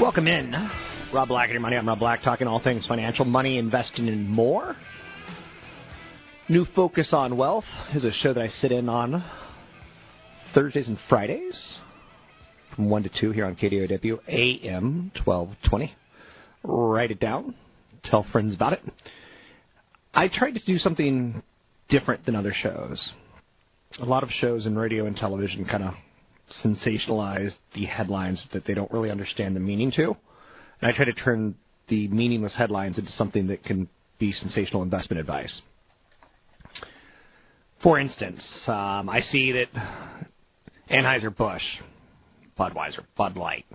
Welcome in. Rob Black and your money. I'm Rob Black, talking all things financial, money, investing, and more. New Focus on Wealth is a show that I sit in on Thursdays and Fridays from 1 to 2 here on KDOW AM 1220. Write it down. Tell friends about it. I tried to do something different than other shows. A lot of shows in radio and television kind of sensationalize the headlines that they don't really understand the meaning to. And I try to turn the meaningless headlines into something that can be sensational investment advice. For instance, um, I see that Anheuser-Busch, Budweiser, Bud Light,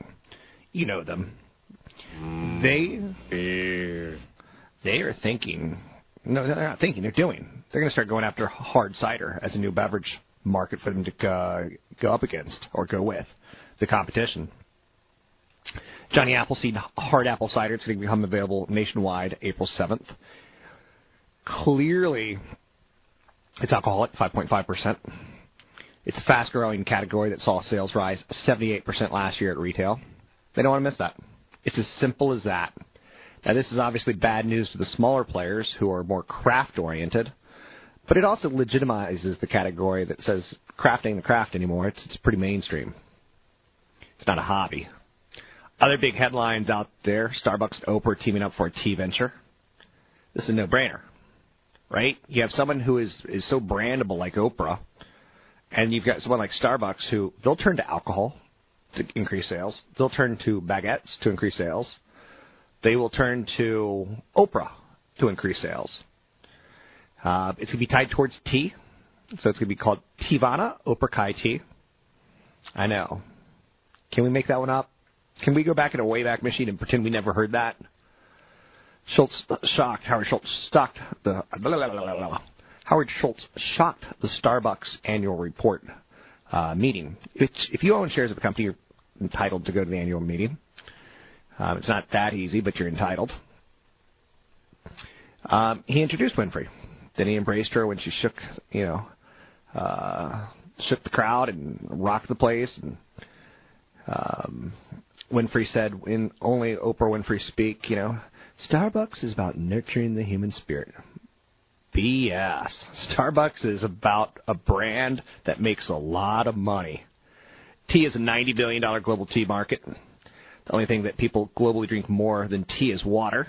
you know them. They they are thinking. No, they're not thinking. They're doing. They're going to start going after hard cider as a new beverage market for them to uh, go up against or go with the competition. Johnny Appleseed Hard Apple Cider. It's going to become available nationwide April 7th. Clearly, it's alcoholic, 5.5%. It's a fast growing category that saw sales rise 78% last year at retail. They don't want to miss that. It's as simple as that. Now, this is obviously bad news to the smaller players who are more craft oriented but it also legitimizes the category that says craft ain't the craft anymore. It's, it's pretty mainstream. It's not a hobby. Other big headlines out there Starbucks and Oprah teaming up for a tea venture. This is a no brainer, right? You have someone who is, is so brandable like Oprah, and you've got someone like Starbucks who they'll turn to alcohol to increase sales, they'll turn to baguettes to increase sales, they will turn to Oprah to increase sales. Uh, it's going to be tied towards tea, so it's going to be called Teavana Oprah Tea. I know. Can we make that one up? Can we go back in a Wayback Machine and pretend we never heard that? Schultz shocked. Howard Schultz shocked the. Blah, blah, blah, Howard Schultz shocked the Starbucks annual report uh, meeting. If, if you own shares of a company, you're entitled to go to the annual meeting. Um, it's not that easy, but you're entitled. Um, he introduced Winfrey. Then he embraced her when she shook, you know, uh, shook the crowd and rocked the place. And um, Winfrey said, "In only Oprah Winfrey speak, you know, Starbucks is about nurturing the human spirit." BS. Starbucks is about a brand that makes a lot of money. Tea is a $90 billion global tea market. The only thing that people globally drink more than tea is water.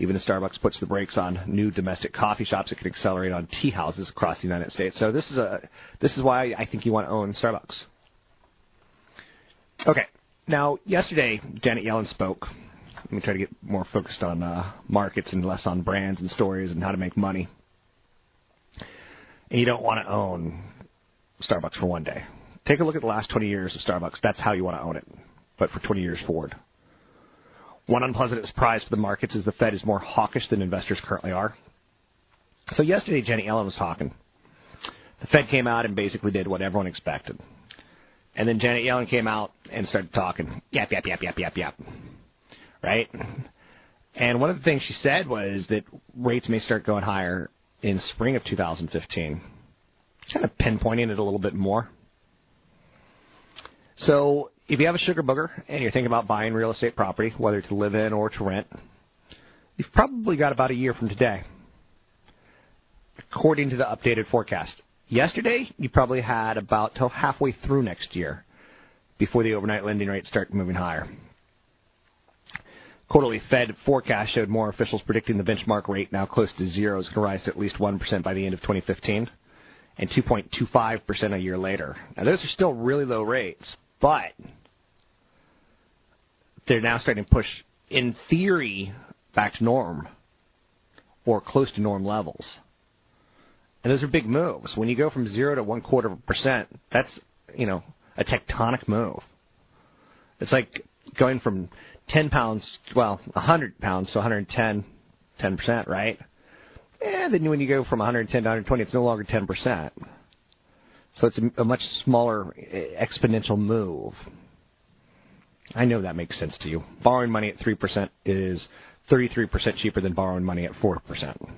Even as Starbucks puts the brakes on new domestic coffee shops, it can accelerate on tea houses across the United States. So this is a this is why I think you want to own Starbucks. Okay, now yesterday Janet Yellen spoke. Let me try to get more focused on uh, markets and less on brands and stories and how to make money. And you don't want to own Starbucks for one day. Take a look at the last 20 years of Starbucks. That's how you want to own it, but for 20 years forward. One unpleasant surprise for the markets is the Fed is more hawkish than investors currently are. So yesterday, Jenny Yellen was talking. The Fed came out and basically did what everyone expected. And then Janet Yellen came out and started talking. Yap, yap, yap, yap, yap, yap. Right? And one of the things she said was that rates may start going higher in spring of 2015. Kind of pinpointing it a little bit more. So if you have a sugar booger and you're thinking about buying real estate property, whether to live in or to rent, you've probably got about a year from today, according to the updated forecast. Yesterday, you probably had about till halfway through next year before the overnight lending rates start moving higher. Quarterly Fed forecast showed more officials predicting the benchmark rate, now close to zero, is going to rise to at least 1% by the end of 2015 and 2.25% a year later. Now, those are still really low rates, but they're now starting to push, in theory, back to norm or close to norm levels. And those are big moves. When you go from zero to one quarter of a percent, that's, you know, a tectonic move. It's like going from 10 pounds, well, 100 pounds to 110, 10%, right? And then when you go from 110 to 120, it's no longer 10%. So it's a, much smaller eh, exponential move. I know that makes sense to you. Borrowing money at 3% is 33% cheaper than borrowing money at 4%.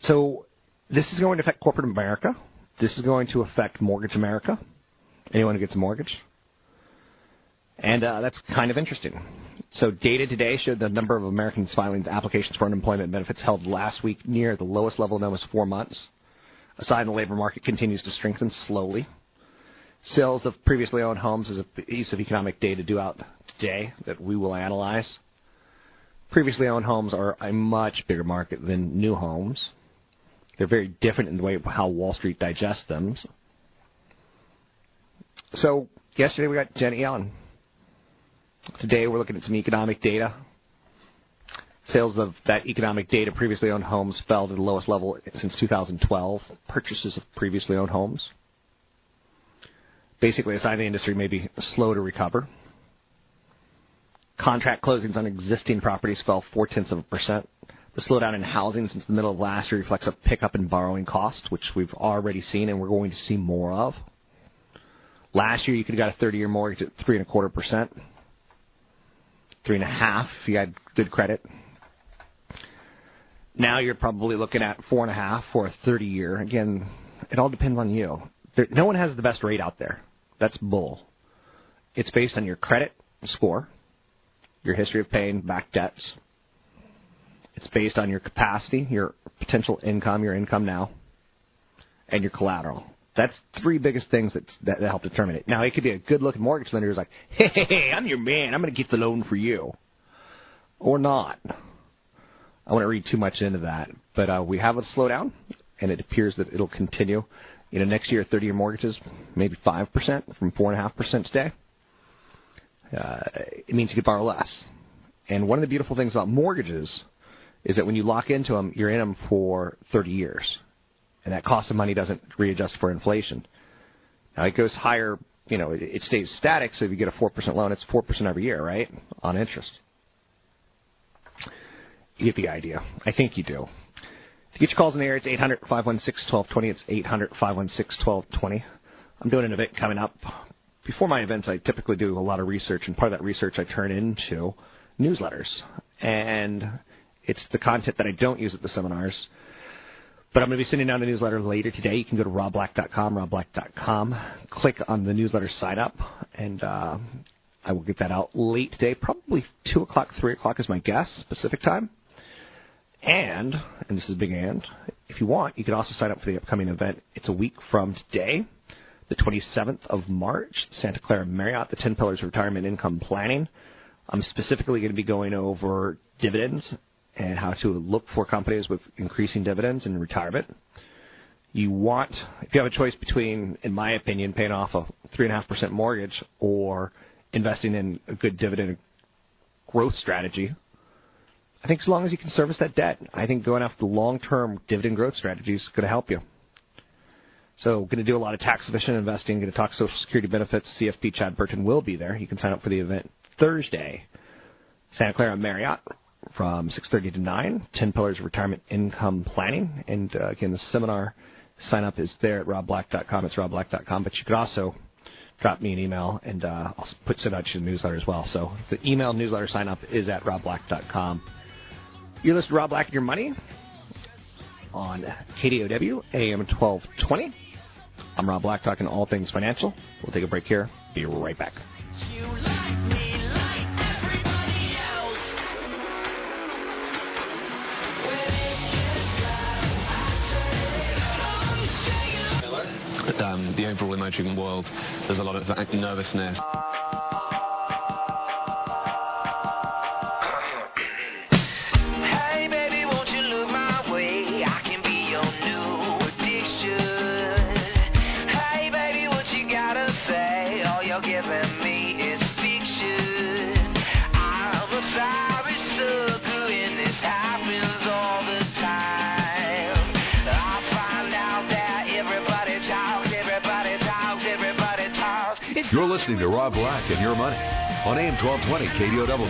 So this is going to affect corporate America. This is going to affect mortgage America. Anyone who gets a mortgage. And uh, that's kind of interesting. So data today showed the number of Americans filing applications for unemployment benefits held last week near the lowest level in almost four months. Aside, the labor market continues to strengthen slowly. Sales of previously owned homes is a piece of economic data due out today that we will analyze. Previously owned homes are a much bigger market than new homes. They're very different in the way how Wall Street digests them. So yesterday we got Jenny Allen. Today we're looking at some economic data. Sales of that economic data previously owned homes fell to the lowest level since 2012. Purchases of previously owned homes. Basically, a sign the industry may be slow to recover. Contract closings on existing properties fell four tenths of a percent. The slowdown in housing since the middle of last year reflects a pickup in borrowing costs, which we've already seen and we're going to see more of. Last year, you could have got a 30-year mortgage at three and a quarter percent three and a half if you had good credit. Now you're probably looking at four and a half for a 30 year. Again, it all depends on you. There, no one has the best rate out there. That's bull. It's based on your credit score, your history of paying back debts. It's based on your capacity, your potential income, your income now, and your collateral. That's three biggest things that, that, help determine it. Now, it could be a good-looking mortgage lender who's like, hey, hey, hey, I'm your man. I'm going to get the loan for you. Or not. I won't read too much into that. But uh, we have a slowdown, and it appears that it'll continue. You know, next year, 30-year mortgages, maybe 5% from 4.5% today. Uh, it means you could borrow less. And one of the beautiful things about mortgages is that when you lock into them, you're in them for 30 years and that cost of money doesn't readjust for inflation. Now it goes higher, you know, it, it stays static. So if you get a four percent loan, it's four percent every year, right, on interest. You get the idea. I think you do. To get your calls in the air, it's 800 516 1220. It's 800 516 1220. I'm doing an event coming up. Before my events, I typically do a lot of research, and part of that research I turn into newsletters. And it's the content that I don't use at the seminars but I'm going to be sending out a newsletter later today. You can go to robblack.com, robblack.com, click on the newsletter sign up, and uh, I will get that out late today, probably 2 o'clock, 3 o'clock is my guess, Pacific time. And, and this is a big and, if you want, you can also sign up for the upcoming event. It's a week from today, the 27th of March, Santa Clara Marriott, the 10 Pillars of Retirement Income Planning. I'm specifically going to be going over dividends and how to look for companies with increasing dividends in retirement. You want, if you have a choice between, in my opinion, paying off a 3.5% mortgage or investing in a good dividend growth strategy, I think as long as you can service that debt, I think going after the long-term dividend growth strategy is going to help you. So, going to do a lot of tax-efficient investing. Going to talk Social Security benefits. CFP Chad Burton will be there. You can sign up for the event Thursday. Santa Clara Marriott, from 6.30 to 9, 10 Pillars of Retirement Income Planning. And uh, again, the seminar sign up is there at robblack.com. It's robblack.com. But you could also drop me an email and uh, I'll put it out to the newsletter as well. So the email newsletter sign up is at robblack.com. You're listening to Rob Black and Your Money on KDOW AM 1220. I'm Rob Black talking all things financial. We'll take a break here. Be right back. Um, the overall emerging world, there's a lot of nervousness. Listening to Rob Black and Your Money on AM 1220 KDOW.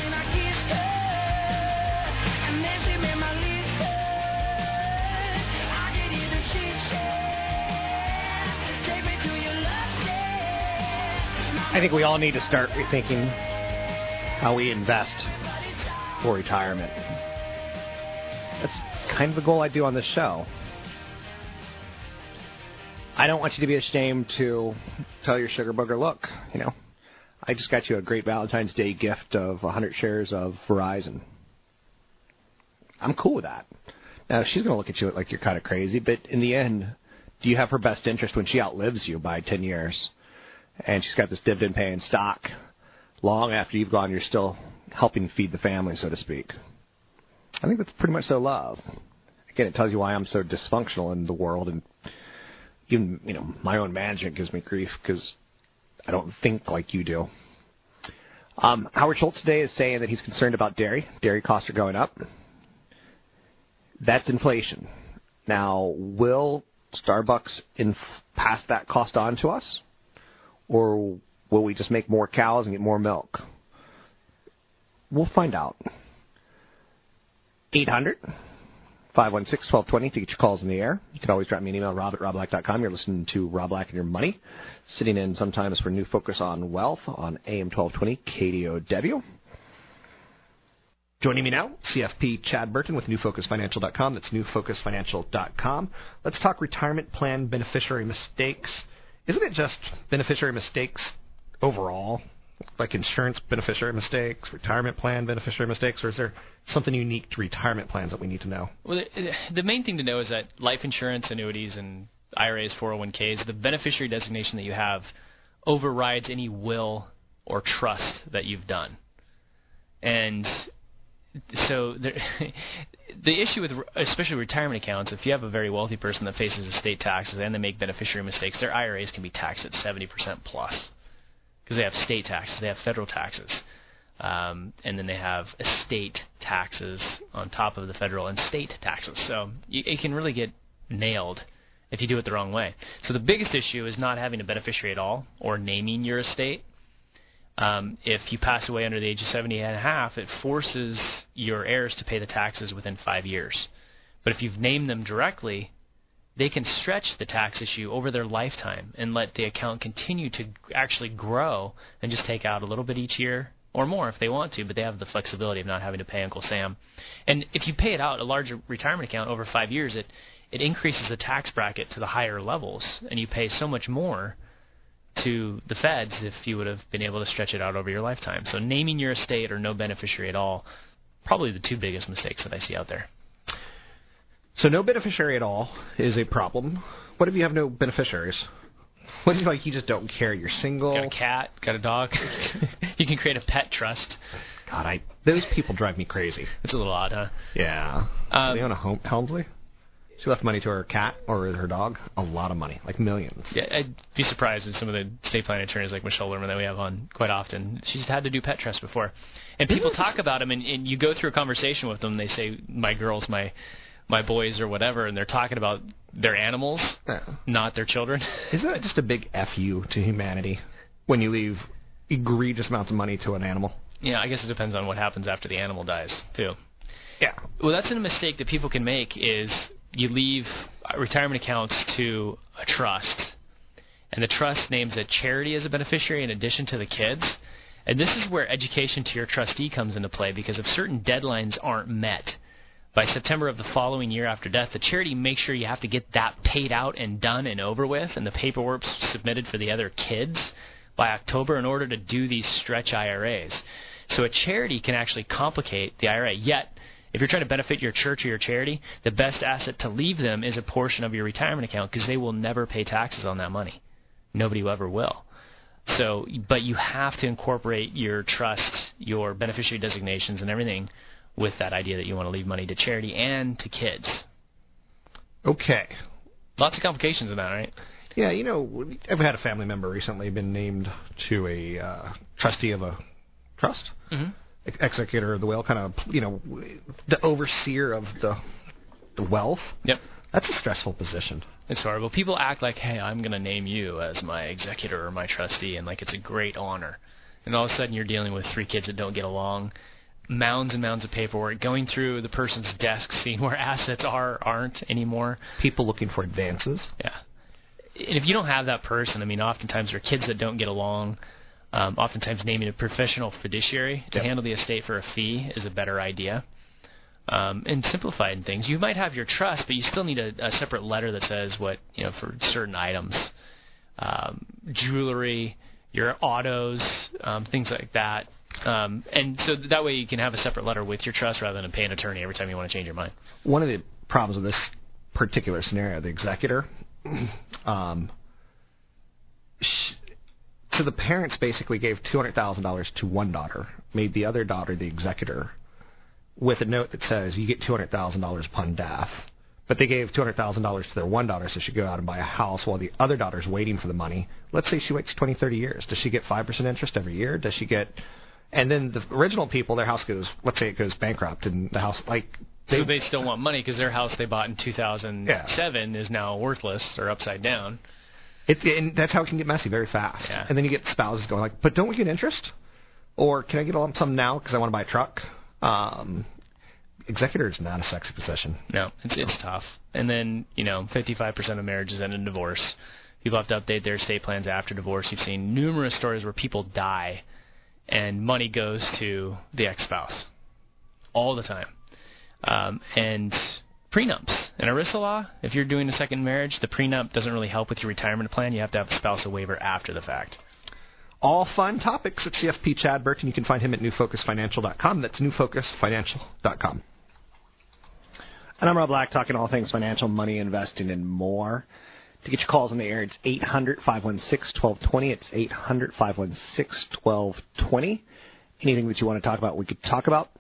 I think we all need to start rethinking how we invest for retirement. That's kind of the goal I do on this show. I don't want you to be ashamed to tell your sugar booger, look, you know, I just got you a great Valentine's Day gift of 100 shares of Verizon. I'm cool with that. Now, she's going to look at you like you're kind of crazy, but in the end, do you have her best interest when she outlives you by 10 years? And she's got this dividend paying stock. Long after you've gone, you're still helping feed the family, so to speak. I think that's pretty much so love. Again, it tells you why I'm so dysfunctional in the world and even you know my own management gives me grief because I don't think like you do. Um, Howard Schultz today is saying that he's concerned about dairy. Dairy costs are going up. That's inflation. Now, will Starbucks inf- pass that cost on to us, or will we just make more cows and get more milk? We'll find out. 800 516 1220 to get your calls in the air. You can always drop me an email, rob at robblack.com. You're listening to Rob Black and Your Money, sitting in sometimes for New Focus on Wealth on AM 1220 KDOW. Joining me now, CFP Chad Burton with NewFocusFinancial.com. That's NewFocusFinancial.com. Let's talk retirement plan beneficiary mistakes. Isn't it just beneficiary mistakes overall? Like insurance beneficiary mistakes, retirement plan beneficiary mistakes, or is there something unique to retirement plans that we need to know? Well, the, the main thing to know is that life insurance, annuities, and IRAs, 401ks, the beneficiary designation that you have overrides any will or trust that you've done. And so there, the issue with especially retirement accounts, if you have a very wealthy person that faces estate taxes and they make beneficiary mistakes, their IRAs can be taxed at 70% plus because they have state taxes, they have federal taxes, um, and then they have estate taxes on top of the federal and state taxes. So you, it can really get nailed if you do it the wrong way. So the biggest issue is not having a beneficiary at all or naming your estate. Um, if you pass away under the age of 70 and a half, it forces your heirs to pay the taxes within five years. But if you've named them directly, they can stretch the tax issue over their lifetime and let the account continue to actually grow and just take out a little bit each year or more if they want to, but they have the flexibility of not having to pay Uncle Sam. And if you pay it out a larger retirement account over five years, it it increases the tax bracket to the higher levels, and you pay so much more to the feds if you would have been able to stretch it out over your lifetime. So naming your estate or no beneficiary at all, probably the two biggest mistakes that I see out there. So no beneficiary at all is a problem. What if you have no beneficiaries? What if you like you just don't care? You're single. Got a cat. Got a dog. you can create a pet trust. God, I those people drive me crazy. It's a little odd, huh? Yeah. Um, they own a home, Helmsley. She left money to her cat or her dog. A lot of money, like millions. Yeah, I'd be surprised if some of the estate planning attorneys like Michelle Lerman that we have on quite often. She's had to do pet trust before, and people talk about them, and, and you go through a conversation with them. They say, "My girls, my my boys or whatever, and they're talking about their animals, not their children. Isn't that just a big fu to humanity when you leave egregious amounts of money to an animal? Yeah, I guess it depends on what happens after the animal dies too. Yeah. Well, that's a mistake that people can make is you leave retirement accounts to a trust, and the trust names a charity as a beneficiary in addition to the kids. And this is where education to your trustee comes into play because if certain deadlines aren't met, by September of the following year after death, the charity makes sure you have to get that paid out and done and over with, and the paperwork submitted for the other kids by October in order to do these stretch IRAs. So a charity can actually complicate the IRA. Yet, if you're trying to benefit your church or your charity, the best asset to leave them is a portion of your retirement account because they will never pay taxes on that money. nobody ever will. So, but you have to incorporate your trust, your beneficiary designations, and everything with that idea that you want to leave money to charity and to kids. Okay. Lots of complications in that, right? Yeah, you know, I've had a family member recently been named to a uh, trustee of a trust, mm-hmm. executor of the will, kind of, you know, the overseer of the the wealth. Yep. That's a stressful position. It's horrible. People act like, hey, I'm going to name you as my executor or my trustee, and like it's a great honor. And all of a sudden, you're dealing with three kids that don't get along, mounds and mounds of paperwork, going through the person's desk, seeing where assets are, aren't anymore. People looking for advances. Yeah. And if you don't have that person, I mean, oftentimes there are kids that don't get along. Um, oftentimes, naming a professional fiduciary to Yep. handle the estate for a fee is a better idea. Um, and simplified things. You might have your trust, but you still need a, a separate letter that says what you know for certain items, um, jewelry, your autos, um, things like that. Um, and so that way you can have a separate letter with your trust rather than pay an attorney every time you want to change your mind. One of the problems with this particular scenario, the executor, um, sh- so the parents basically gave two hundred thousand dollars to one daughter, made the other daughter the executor, with a note that says you get two hundred thousand dollars upon death. But they gave two hundred thousand dollars to their one daughter, so she could go out and buy a house while the other daughter's waiting for the money. Let's say she waits twenty, thirty years. Does she get five percent interest every year? Does she get? And then the original people, their house goes. Let's say it goes bankrupt, and the house like so they still want money because their house they bought in 2007 is now worthless or upside down. It, and that's how it can get messy very fast. Yeah. And then you get spouses going like, "But don't we get interest? Or can I get a lump sum now because I want to buy a truck?" Um, executor is not a sexy position. No, it's it's tough. And then you know, 55% of marriages end in divorce. People have to update their estate plans after divorce. You've seen numerous stories where people die, and money goes to the ex-spouse all the time. Um, and prenups in ERISA law, if you're doing a second marriage, the prenup doesn't really help with your retirement plan. You have to have a spousal waiver after the fact. All fun topics at CFP Chad Burton. You can find him at newfocusfinancial.com. That's newfocusfinancial.com. And I'm Rob Black, talking all things financial, money, investing, and more. To get your calls on the air, it's 800 516 1220. It's 800 516 1220. Anything that you want to talk about, we could talk about,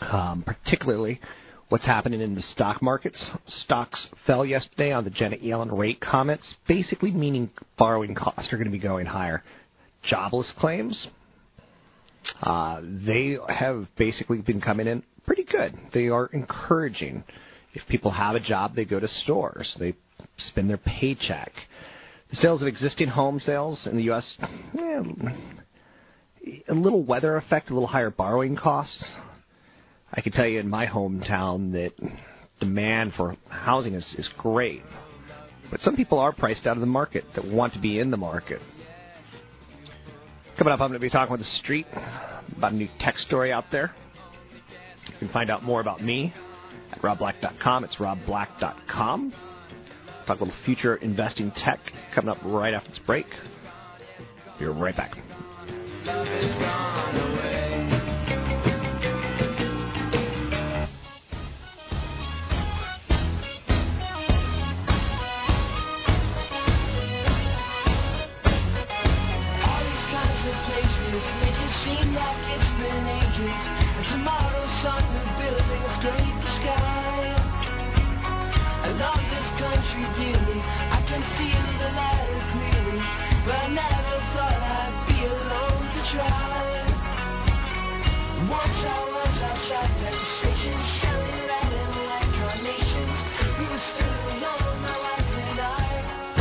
um, particularly what's happening in the stock markets. Stocks fell yesterday on the Janet Yellen rate comments, basically meaning borrowing costs are going to be going higher. Jobless claims, uh, they have basically been coming in pretty good. They are encouraging. If people have a job, they go to stores. They spend their paycheck. The sales of existing home sales in the U.S. a little weather effect, a little higher borrowing costs. I can tell you in my hometown that demand for housing is, is great, but some people are priced out of the market that want to be in the market. Coming up, I'm going to be talking with the street about a new tech story out there. You can find out more about me at robblack.com. It's robblack.com. Talk a little future investing tech coming up right after this break. Be right back.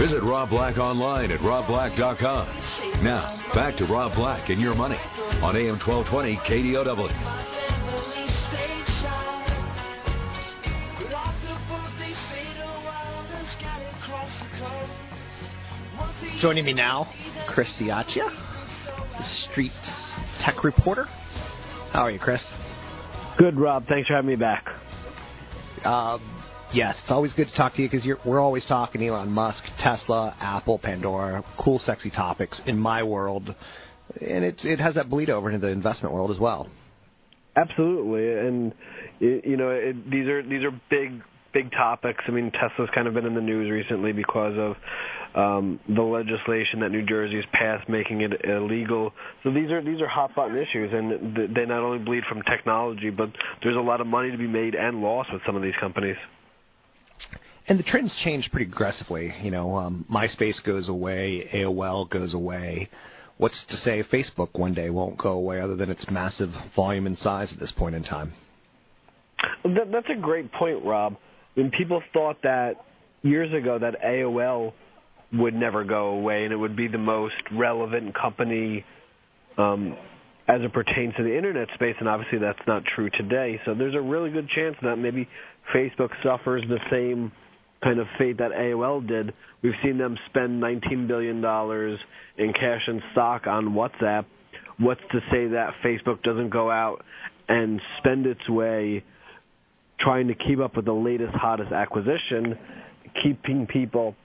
Visit Rob Black online at robblack.com. Now, back to Rob Black and your money on AM 1220 KDOW. Family stateside. But after both they fade a while and scatter across the coast. Once a Joining me now, Chris Ciaccia, the street's tech reporter. How are you, Chris? Good, Rob. Thanks for having me back. Um, yes, it's always good to talk to you because we're always talking Elon Musk, Tesla, Apple, Pandora, cool, sexy topics in my world, and it it has that bleed over into the investment world as well. Absolutely, and you know it, these are these are big big topics. I mean, Tesla's kind of been in the news recently because of um, the legislation that New Jersey has passed making it illegal. So these are these are hot button issues, and they not only bleed from technology, but there's a lot of money to be made and lost with some of these companies. And the trends change pretty aggressively. You know, um, MySpace goes away, AOL goes away. What's to say Facebook one day won't go away, other than its massive volume and size at this point in time? That, that's a great point, Rob. When people thought that years ago that AOL would never go away and it would be the most relevant company um, as it pertains to the internet space, and obviously that's not true today. So there's a really good chance that maybe Facebook suffers the same kind of fate that AOL did. We've seen them spend $19 billion in cash and stock on WhatsApp. What's to say that Facebook doesn't go out and spend its way trying to keep up with the latest, hottest acquisition, keeping people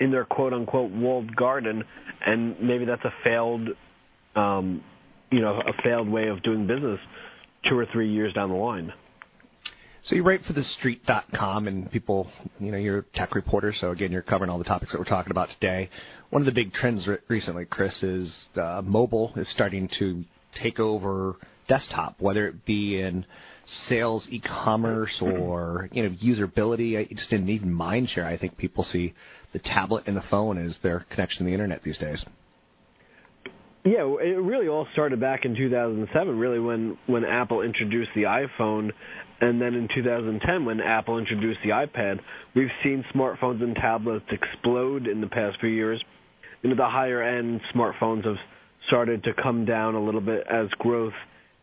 in their quote unquote walled garden, and maybe that's a failed, um, you know, a failed way of doing business two or three years down the line. So you write for TheStreet.com, and people, you know, you're a tech reporter, so again, you're covering all the topics that we're talking about today. One of the big trends re- recently, Chris, is uh, mobile is starting to take over desktop, whether it be in sales, e-commerce, or you know, usability. I just in even mind share, I think people see the tablet and the phone as their connection to the internet these days. Yeah, it really all started back in 2007, really when when Apple introduced the iPhone, and then in 2010 when Apple introduced the iPad. We've seen smartphones and tablets explode in the past few years. You know, the higher end smartphones have started to come down a little bit as growth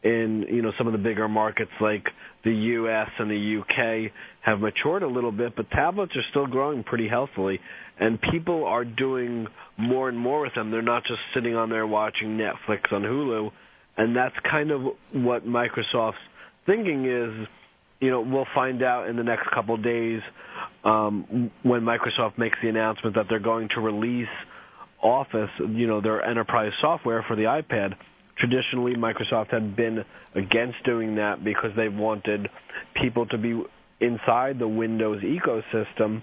in you know some of the bigger markets like the U.S. and the U.K. have matured a little bit, but tablets are still growing pretty healthily, and people are doing more and more with them. They're not just sitting on there watching Netflix on Hulu, and that's kind of what Microsoft's thinking is. You know, we'll find out in the next couple of days um, when Microsoft makes the announcement that they're going to release Office, you know, their enterprise software for the iPad traditionally Microsoft had been against doing that because they wanted people to be inside the Windows ecosystem.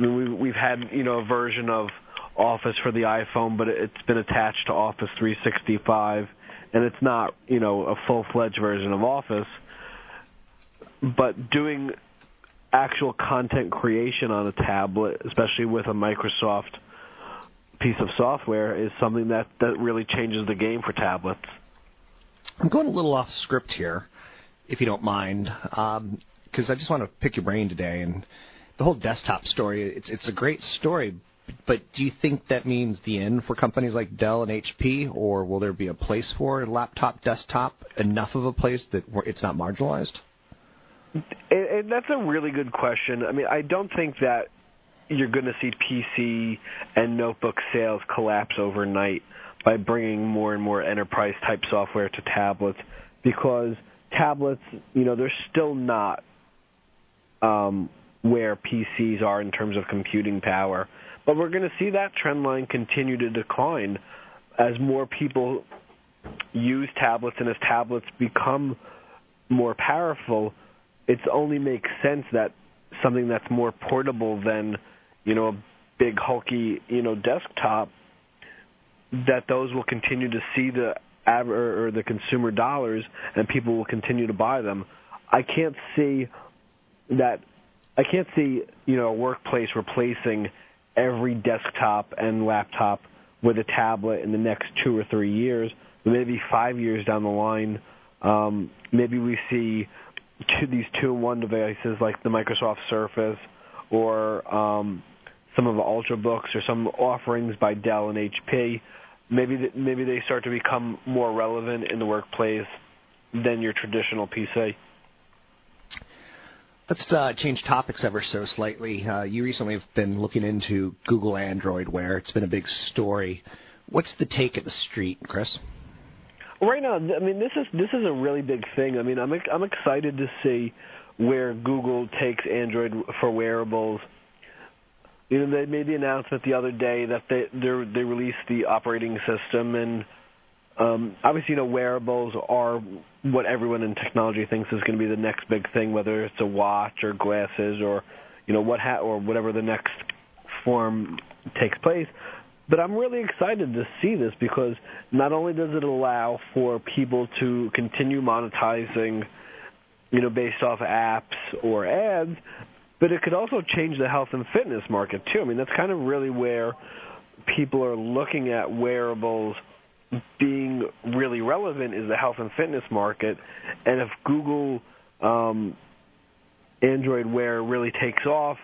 I mean, we've, we've had you know a version of Office for the iPhone, but it's been attached to Office 365, and it's not you know a full-fledged version of Office. But doing actual content creation on a tablet, especially with a Microsoft piece of software is something that, that really changes the game for tablets. I'm going a little off script here, if you don't mind, because um, I just want to pick your brain today. And the whole desktop story, it's, it's a great story, but do you think that means the end for companies like Dell and HP, or will there be a place for laptop, desktop, enough of a place that it's not marginalized? And, and that's a really good question. I mean, I don't think that you're going to see PC and notebook sales collapse overnight by bringing more and more enterprise type software to tablets because tablets, you know, they're still not um, where PCs are in terms of computing power. But we're going to see that trend line continue to decline as more people use tablets and as tablets become more powerful. It only makes sense that something that's more portable than you know, a big hulky, you know, desktop, that those will continue to see the or the consumer dollars and people will continue to buy them. I can't see that I can't see, you know, a workplace replacing every desktop and laptop with a tablet in the next two or three years. Maybe five years down the line, um, maybe we see two, these two-in-one devices like the Microsoft Surface or um, some of the Ultrabooks or some offerings by Dell and HP, maybe th- maybe they start to become more relevant in the workplace than your traditional PC. Let's uh, change topics ever so slightly. Uh, you recently have been looking into Google Android Wear. It's been a big story. What's the take at the street, Chris? Right now, I mean, this is this is a really big thing. I mean, I'm I'm excited to see where Google takes Android for wearables you know, they made the announcement the other day that they they released the operating system, and um, obviously, you know, wearables are what everyone in technology thinks is going to be the next big thing, whether it's a watch or glasses or you know what ha- or whatever the next form takes place. But I'm really excited to see this because not only does it allow for people to continue monetizing, you know, based off apps or ads, but it could also change the health and fitness market too. I mean, that's kind of really where people are looking at wearables being really relevant is the health and fitness market, and if Google um, Android Wear really takes off,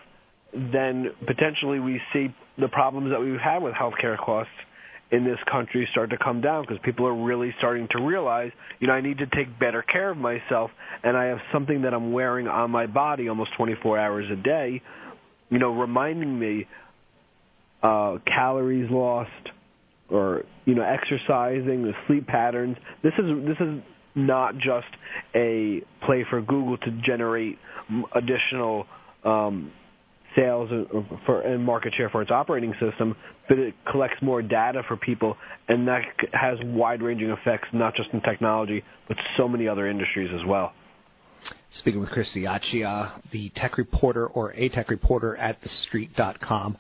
then potentially we see the problems that we've had with healthcare costs in this country start to come down because people are really starting to realize, you know, I need to take better care of myself, and I have something that I'm wearing on my body almost 24 hours a day, you know, reminding me uh, calories lost or you know exercising, the sleep patterns. This is this is not just a play for Google to generate additional um, sales for and market share for its operating system, but it collects more data for people, and that has wide-ranging effects not just in technology but so many other industries as well. Speaking with Chris Ciaccia, the tech reporter or a tech reporter at thestreet.com.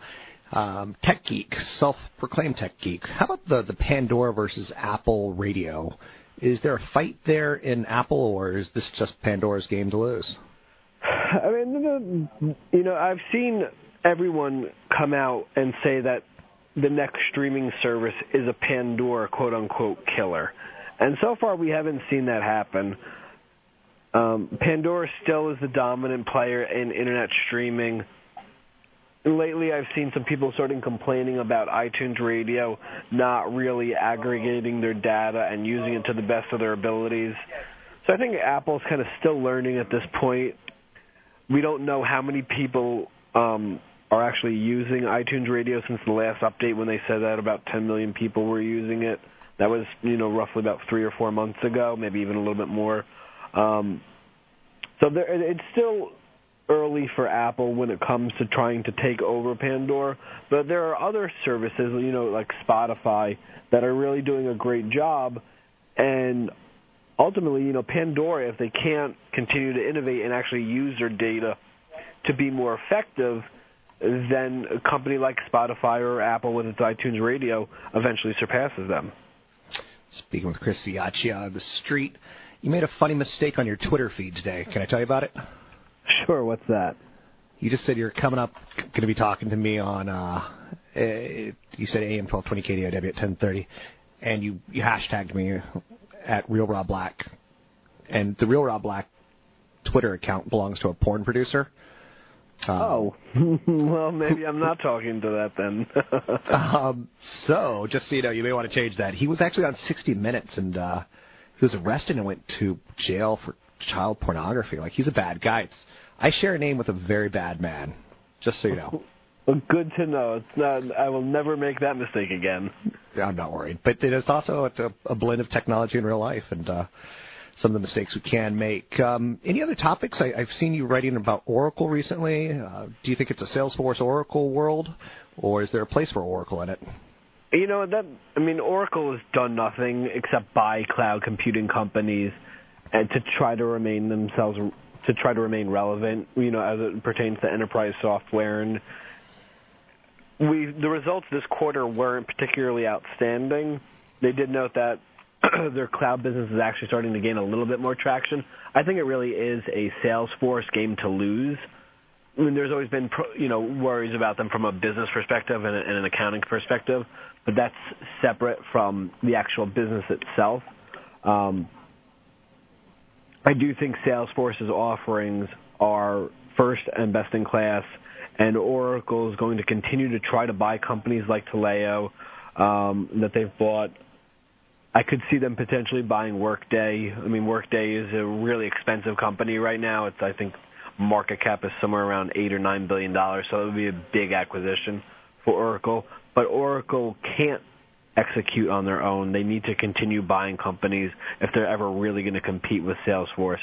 Um, tech geek, self-proclaimed tech geek. How about the the Pandora versus Apple radio? Is there a fight there in Apple, or is this just Pandora's game to lose? I mean, you know, I've seen everyone come out and say that the next streaming service is a Pandora quote unquote killer. And so far we haven't seen that happen. Um, Pandora still is the dominant player in internet streaming. Lately, I've seen some people starting complaining about iTunes Radio not really aggregating their data and using it to the best of their abilities. So I think Apple's kind of still learning at this point we don't know how many people um, are actually using iTunes Radio since the last update when they said that about 10 million people were using it. That was, you know, roughly about three or four months ago, maybe even a little bit more. Um, so there, it's still early for Apple when it comes to trying to take over Pandora, but there are other services, you know, like Spotify, that are really doing a great job. And ultimately, you know, Pandora, if they can't continue to innovate and actually use their data to be more effective, then a company like Spotify or Apple with its iTunes Radio eventually surpasses them. Speaking with Chris Ciaccia, on the street, you made a funny mistake on your Twitter feed today. Can I tell you about it? Sure. What's that? You just said you're coming up, going to be talking to me on. Uh, you said AM 1220 KDOW at 10:30, and you you hashtagged me at Real Rob Black, and the Real Rob Black Twitter account belongs to a porn producer. Um, oh, well, maybe I'm not talking to that then. um, so, just so you know, you may want to change that. He was actually on 60 Minutes, and uh, he was arrested and went to jail for child pornography. Like he's a bad guy. It's, I share a name with a very bad man. Just so you know. Well, good to know. It's not. I will never make that mistake again. Yeah, I'm not worried. But it is also a, a blend of technology and real life, and uh, some of the mistakes we can make. Um, any other topics? I, I've seen you writing about Oracle recently. Uh, do you think it's a Salesforce Oracle world, or is there a place for Oracle in it? You know that. I mean, Oracle has done nothing except buy cloud computing companies, and to try to remain themselves to try to remain relevant. You know, as it pertains to enterprise software and we the results this quarter weren't particularly outstanding. They did note that their cloud business is actually starting to gain a little bit more traction. I think it really is a Salesforce game to lose. I mean, there's always been you know worries about them from a business perspective and, and an accounting perspective, but that's separate from the actual business itself. Um, I do think Salesforce's offerings are first and best in class and Oracle is going to continue to try to buy companies like Taleo um, that they've bought. I could see them potentially buying Workday. I mean, Workday is a really expensive company right now. It's I think market cap is somewhere around eight or nine billion dollars, so it would be a big acquisition for Oracle. But Oracle can't execute on their own. They need to continue buying companies if they're ever really going to compete with Salesforce.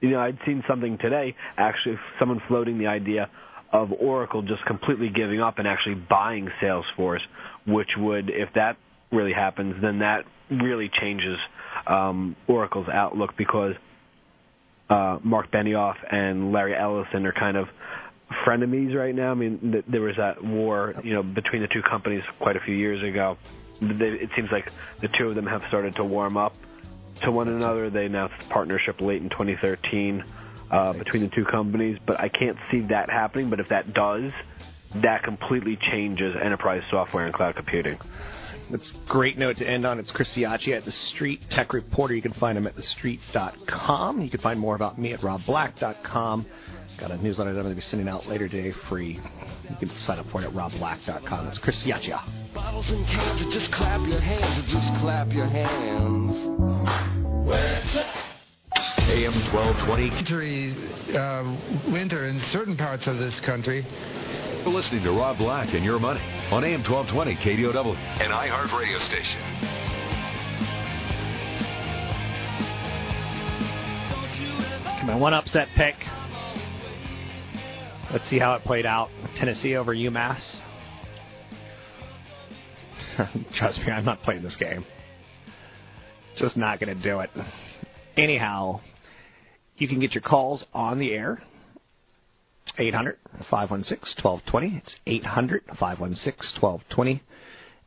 You know, I'd seen something today, actually, someone floating the idea of Oracle just completely giving up and actually buying Salesforce, which would, if that really happens, then that really changes um, Oracle's outlook because uh, Mark Benioff and Larry Ellison are kind of frenemies right now. I mean, th- there was that war, you know, between the two companies quite a few years ago. They, it seems like the two of them have started to warm up to one another. They announced a partnership late in 2013 uh, between the two companies, but I can't see that happening. But if that does, that completely changes enterprise software and cloud computing. That's a great note to end on. It's Chris Ciaccia at The Street Tech Reporter. You can find him at thestreet.com. You can find more about me at robblack.com. Got a newsletter that I'm going to be sending out later today free. You can sign up for it at robblack.com. It's Chris Ciaccia. Bottles and cans, or just clap your hands, or just clap your hands. AM 1220. Uh, winter in certain parts of this country. You're listening to Rob Black and Your Money on AM 1220 KDOW, an iHeart radio station. My one upset pick. Let's see how it played out. Tennessee over UMass. Trust me, I'm not playing this game. Just not going to do it. Anyhow, you can get your calls on the air. 800 516 1220. It's 800 516 1220.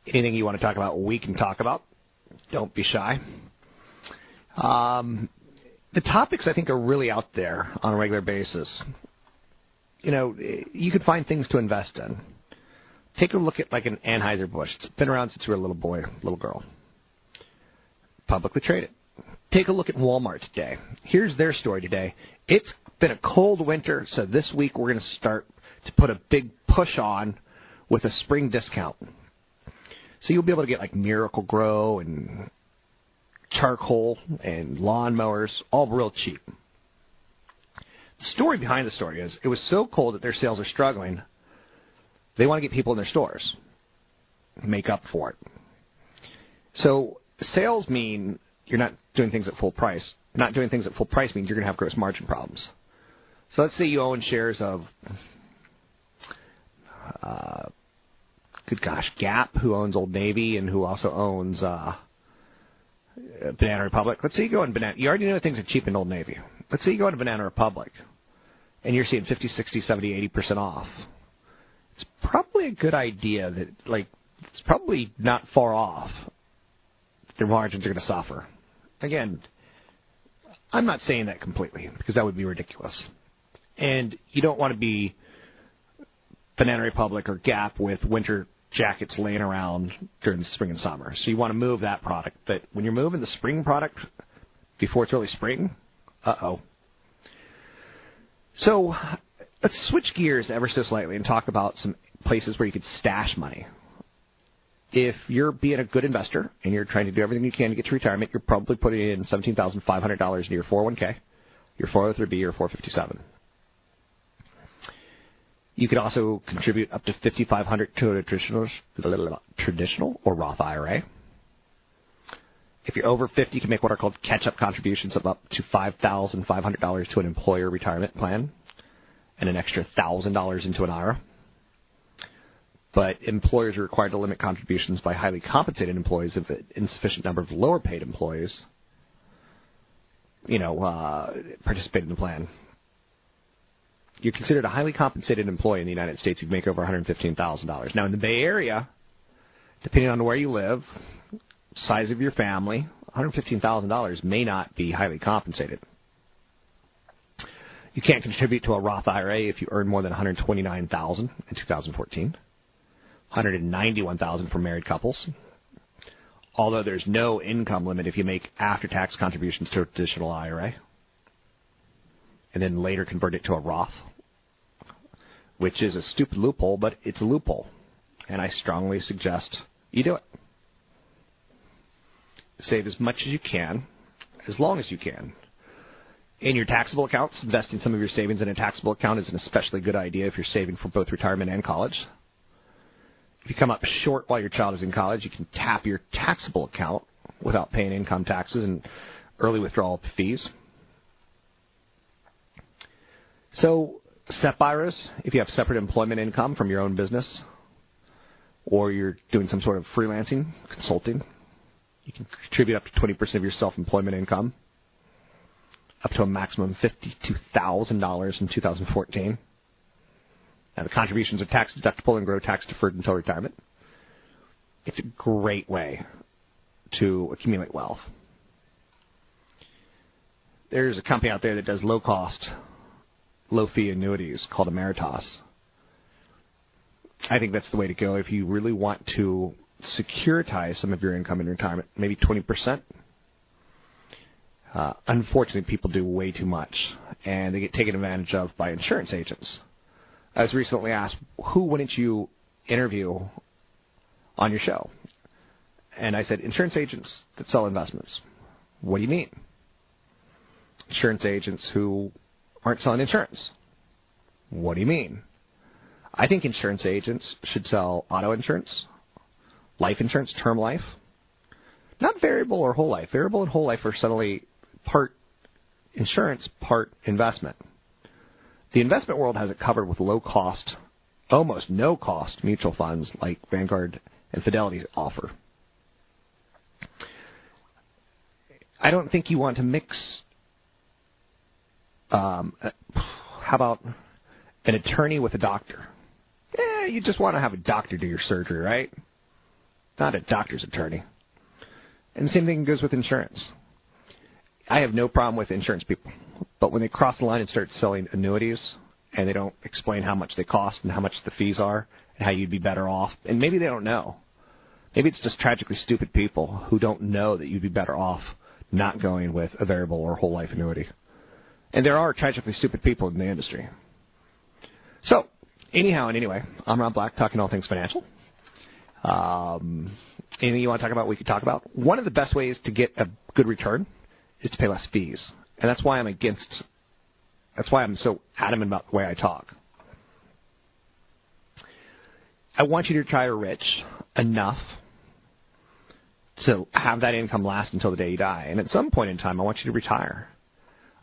Anything you want to talk about, we can talk about. Don't be shy. Um, the topics I think are really out there on a regular basis. You know, you could find things to invest in. Take a look at like an Anheuser-Busch. It's been around since you were a little boy, little girl. Publicly traded. Take a look at Walmart today. Here's their story today. It's been a cold winter, so this week we're going to start to put a big push on with a spring discount. So you'll be able to get like Miracle-Gro and charcoal and lawnmowers, all real cheap. The story behind the story is it was so cold that their sales are struggling. They want to get people in their stores, make up for it. So sales mean you're not doing things at full price. Not doing things at full price means you're going to have gross margin problems. So let's say you own shares of, uh, good gosh, Gap, who owns Old Navy and who also owns uh, Banana Republic. Let's say you go in Banana. You already know things are cheap in Old Navy. Let's say you go into Banana Republic and you're seeing 50, 60, 70, 80% off. It's probably a good idea that, like, it's probably not far off. Their margins are going to suffer. Again, I'm not saying that completely because that would be ridiculous. And you don't want to be Banana Republic or Gap with winter jackets laying around during the spring and summer. So you want to move that product. But when you're moving the spring product before it's really spring, uh oh. So let's switch gears ever so slightly and talk about some places where you could stash money. If you're being a good investor and you're trying to do everything you can to get to retirement, you're probably putting in seventeen thousand five hundred dollars into your 401k, your 403b, or 457. You can also contribute up to 5500 to a traditional, or Roth IRA. If you're over 50, you can make what are called catch-up contributions of up to $5,500 to an employer retirement plan and an extra $1,000 into an IRA. But employers are required to limit contributions by highly compensated employees if an insufficient number of lower paid employees, you know, uh, participate in the plan you're considered a highly compensated employee in the United States if you make over $115,000. Now, in the Bay Area, depending on where you live, size of your family, $115,000 may not be highly compensated. You can't contribute to a Roth IRA if you earn more than $129,000 in 2014, $191,000 for married couples. Although there's no income limit if you make after-tax contributions to a traditional IRA and then later convert it to a Roth, which is a stupid loophole, but it's a loophole. And I strongly suggest you do it. Save as much as you can, as long as you can. In your taxable accounts, investing some of your savings in a taxable account is an especially good idea if you're saving for both retirement and college. If you come up short while your child is in college, you can tap your taxable account without paying income taxes and early withdrawal fees. So, SEP IRAs, if you have separate employment income from your own business, or you're doing some sort of freelancing, consulting, you can contribute up to 20% of your self-employment income, up to a maximum of $52,000 in 2014. Now, the contributions are tax deductible and grow tax deferred until retirement. It's a great way to accumulate wealth. There's a company out there that does low cost, low fee annuities called Emeritus. I think that's the way to go if you really want to securitize some of your income in retirement, maybe 20%. Uh, unfortunately, people do way too much, and they get taken advantage of by insurance agents. I was recently asked, who wouldn't you interview on your show? And I said, insurance agents that sell investments. What do you mean? Insurance agents who aren't selling insurance. What do you mean? I think insurance agents should sell auto insurance, life insurance, term life, not variable or whole life. Variable and whole life are suddenly part insurance, part investment. The investment world has it covered with low cost, almost no cost mutual funds like Vanguard and Fidelity offer. I don't think you want to mix. Um, how about an attorney with a doctor? Yeah, you just want to have a doctor do your surgery, right? Not a doctor's attorney. And the same thing goes with insurance. I have no problem with insurance people, but when they cross the line and start selling annuities and they don't explain how much they cost and how much the fees are and how you'd be better off, and maybe they don't know. Maybe it's just tragically stupid people who don't know that you'd be better off not going with a variable or whole life annuity. And there are tragically stupid people in the industry. So, anyhow and anyway, I'm Rob Black, talking all things financial. Um, anything you want to talk about, we could talk about. One of the best ways to get a good return is to pay less fees, and that's why I'm against. That's why I'm so adamant about the way I talk. I want you to retire rich enough to have that income last until the day you die, and at some point in time, I want you to retire.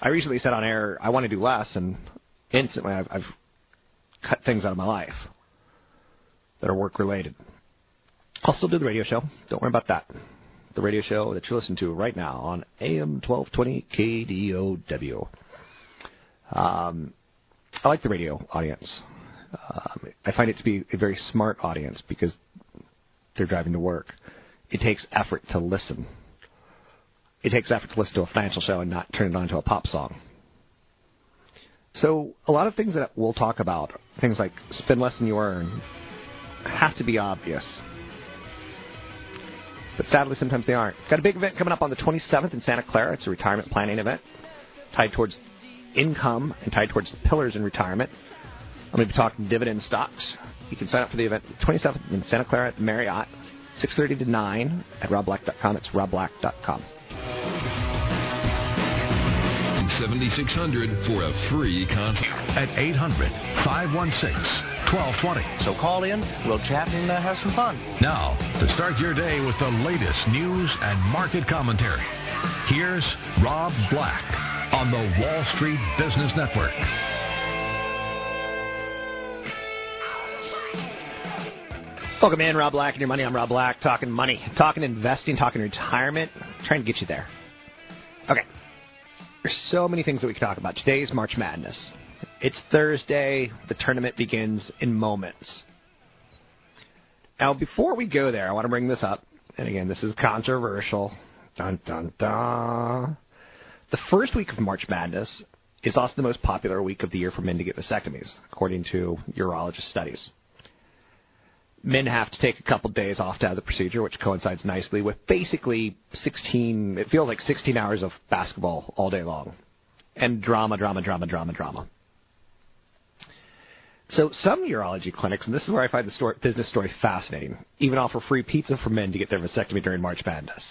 I recently said on air I want to do less, and instantly I've, I've cut things out of my life that are work related. I'll still do the radio show. Don't worry about that. The radio show that you're listening to right now on AM 1220 KDOW. Um, I like the radio audience. Um, I find it to be a very smart audience because they're driving to work. It takes effort to listen. It takes effort to listen to a financial show and not turn it on to a pop song. So a lot of things that we'll talk about, things like spend less than you earn, have to be obvious. But sadly, sometimes they aren't. Got a big event coming up on the 27th in Santa Clara. It's a retirement planning event tied towards income and tied towards the pillars in retirement. I'm going to be talking dividend stocks. You can sign up for the event 27th in Santa Clara at Marriott, 6:30 to 9 at robblack.com. It's robblack.com. 7600 for a free consult. At 800 516 1220. So call in, we'll chat and uh, have some fun. Now, to start your day with the latest news and market commentary, here's Rob Black on the Wall Street Business Network. Welcome in, Rob Black and your money. I'm Rob Black, talking money, talking investing, talking retirement, trying to get you there. Okay. There's so many things that we can talk about. Today's March Madness. It's Thursday. The tournament begins in moments. Now, before we go there, I want to bring this up. And again, this is controversial. Dun, dun, dun. The first week of March Madness is also the most popular week of the year for men to get vasectomies, according to urologist studies men have to take a couple days off to have the procedure, which coincides nicely with basically 16, it feels like 16 hours of basketball all day long. And drama, drama, drama, drama, drama. So some urology clinics, and this is where I find the story, business story fascinating, even offer free pizza for men to get their vasectomy during March Madness.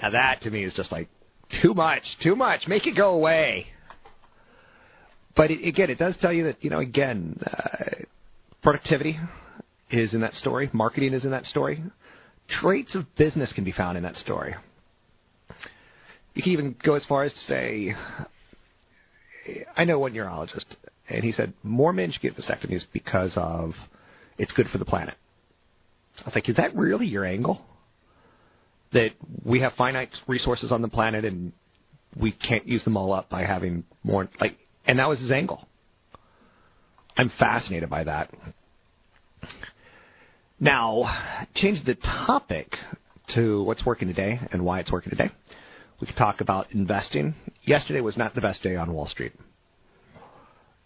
Now that to me is just like too much, too much. Make it go away. But it, again, it does tell you that you know again, uh, productivity, is in that story. Marketing is in that story. Traits of business can be found in that story. You can even go as far as to say, I know one urologist, and he said more men should get vasectomies because of it's good for the planet. I was like, is that really your angle? That we have finite resources on the planet and we can't use them all up by having more like, and that was his angle. I'm fascinated by that. Now, change the topic to what's working today and why it's working today. We could talk about investing. Yesterday was not the best day on Wall Street.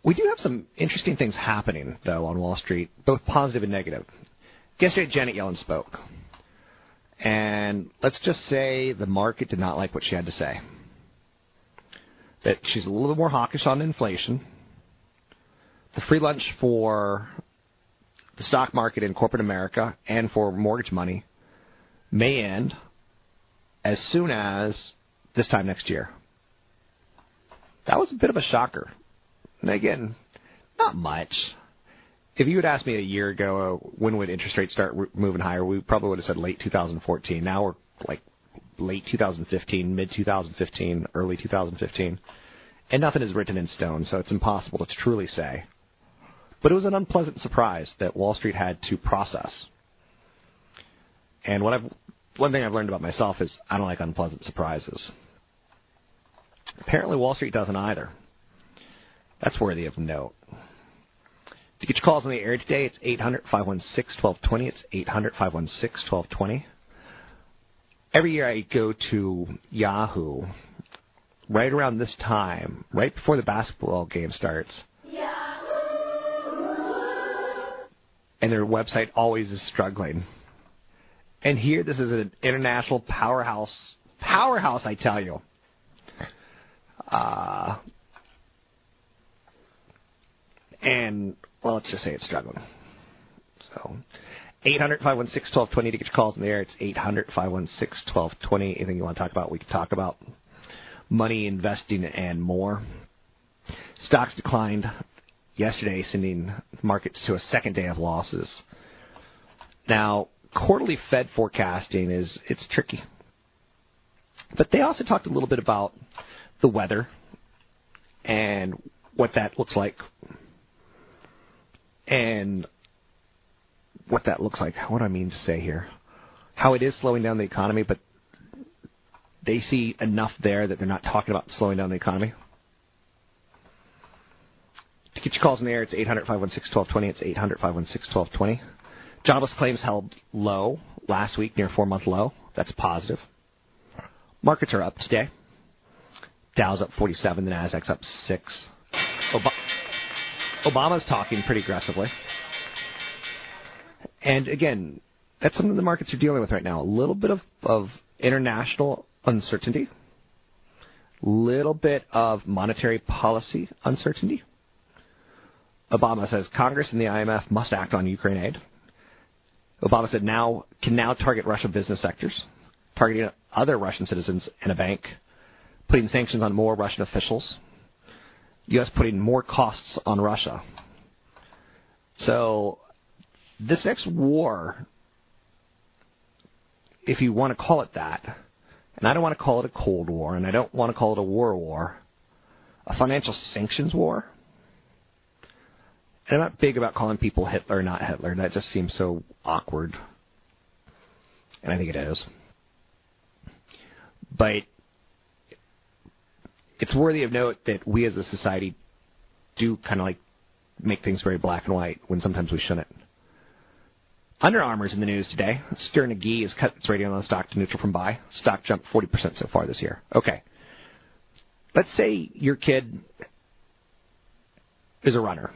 We do have some interesting things happening, though, on Wall Street, both positive and negative. Yesterday, Janet Yellen spoke. And let's just say the market did not like what she had to say. That she's a little more hawkish on inflation. The free lunch for the stock market in corporate America and for mortgage money may end as soon as this time next year. That was a bit of a shocker. And again, not much. If you had asked me a year ago uh, when would interest rates start moving higher, we probably would have said late 2014. Now we're like late 2015, mid 2015, early 2015, and nothing is written in stone, so it's impossible to truly say. But it was an unpleasant surprise that Wall Street had to process. And what I've one thing I've learned about myself is I don't like unpleasant surprises. Apparently, Wall Street doesn't either. That's worthy of note. To get your calls on the air today, it's 800 516 1220. It's 800 516 1220. Every year I go to Yahoo right around this time, right before the basketball game starts. And their website always is struggling. And here, this is an international powerhouse. Powerhouse, I tell you. Uh, and well, let's just say it's struggling. So, 800 516 1220 to get your calls in the air. It's 800 516 1220. Anything you want to talk about, we can talk about. Money, investing, and more. Stocks declined yesterday, sending markets to a second day of losses. Now, quarterly Fed forecasting is it's tricky. But they also talked a little bit about the weather and what that looks like and what that looks like. What do I mean to say here? How it is slowing down the economy, but they see enough there that they're not talking about slowing down the economy. To get your calls in the air, it's 800 516 1220. It's 800 516 1220. Jobless claims held low last week, near four month low. That's positive. Markets are up today. Dow's up 47, the Nasdaq's up six. Ob- Obama's talking pretty aggressively. And again, that's something the markets are dealing with right now. A little bit of, of international uncertainty, A little bit of monetary policy uncertainty. Obama says Congress and the IMF must act on Ukraine aid. Obama said now can now target Russian business sectors, targeting other Russian citizens and a bank, putting sanctions on more Russian officials, U.S. putting more costs on Russia. So this next war, if you want to call it that, and I don't want to call it a Cold War, and I don't want to call it a war war, a financial sanctions war. I'm not big about calling people Hitler, or not Hitler. That just seems so awkward. And I think it is. But it's worthy of note that we as a society do kind of like make things very black and white when sometimes we shouldn't. Under Armour's in the news today. Sterne Agee has cut its rating on the stock to neutral from buy. Stock jumped 40% so far this year. Okay. Let's say your kid is a runner,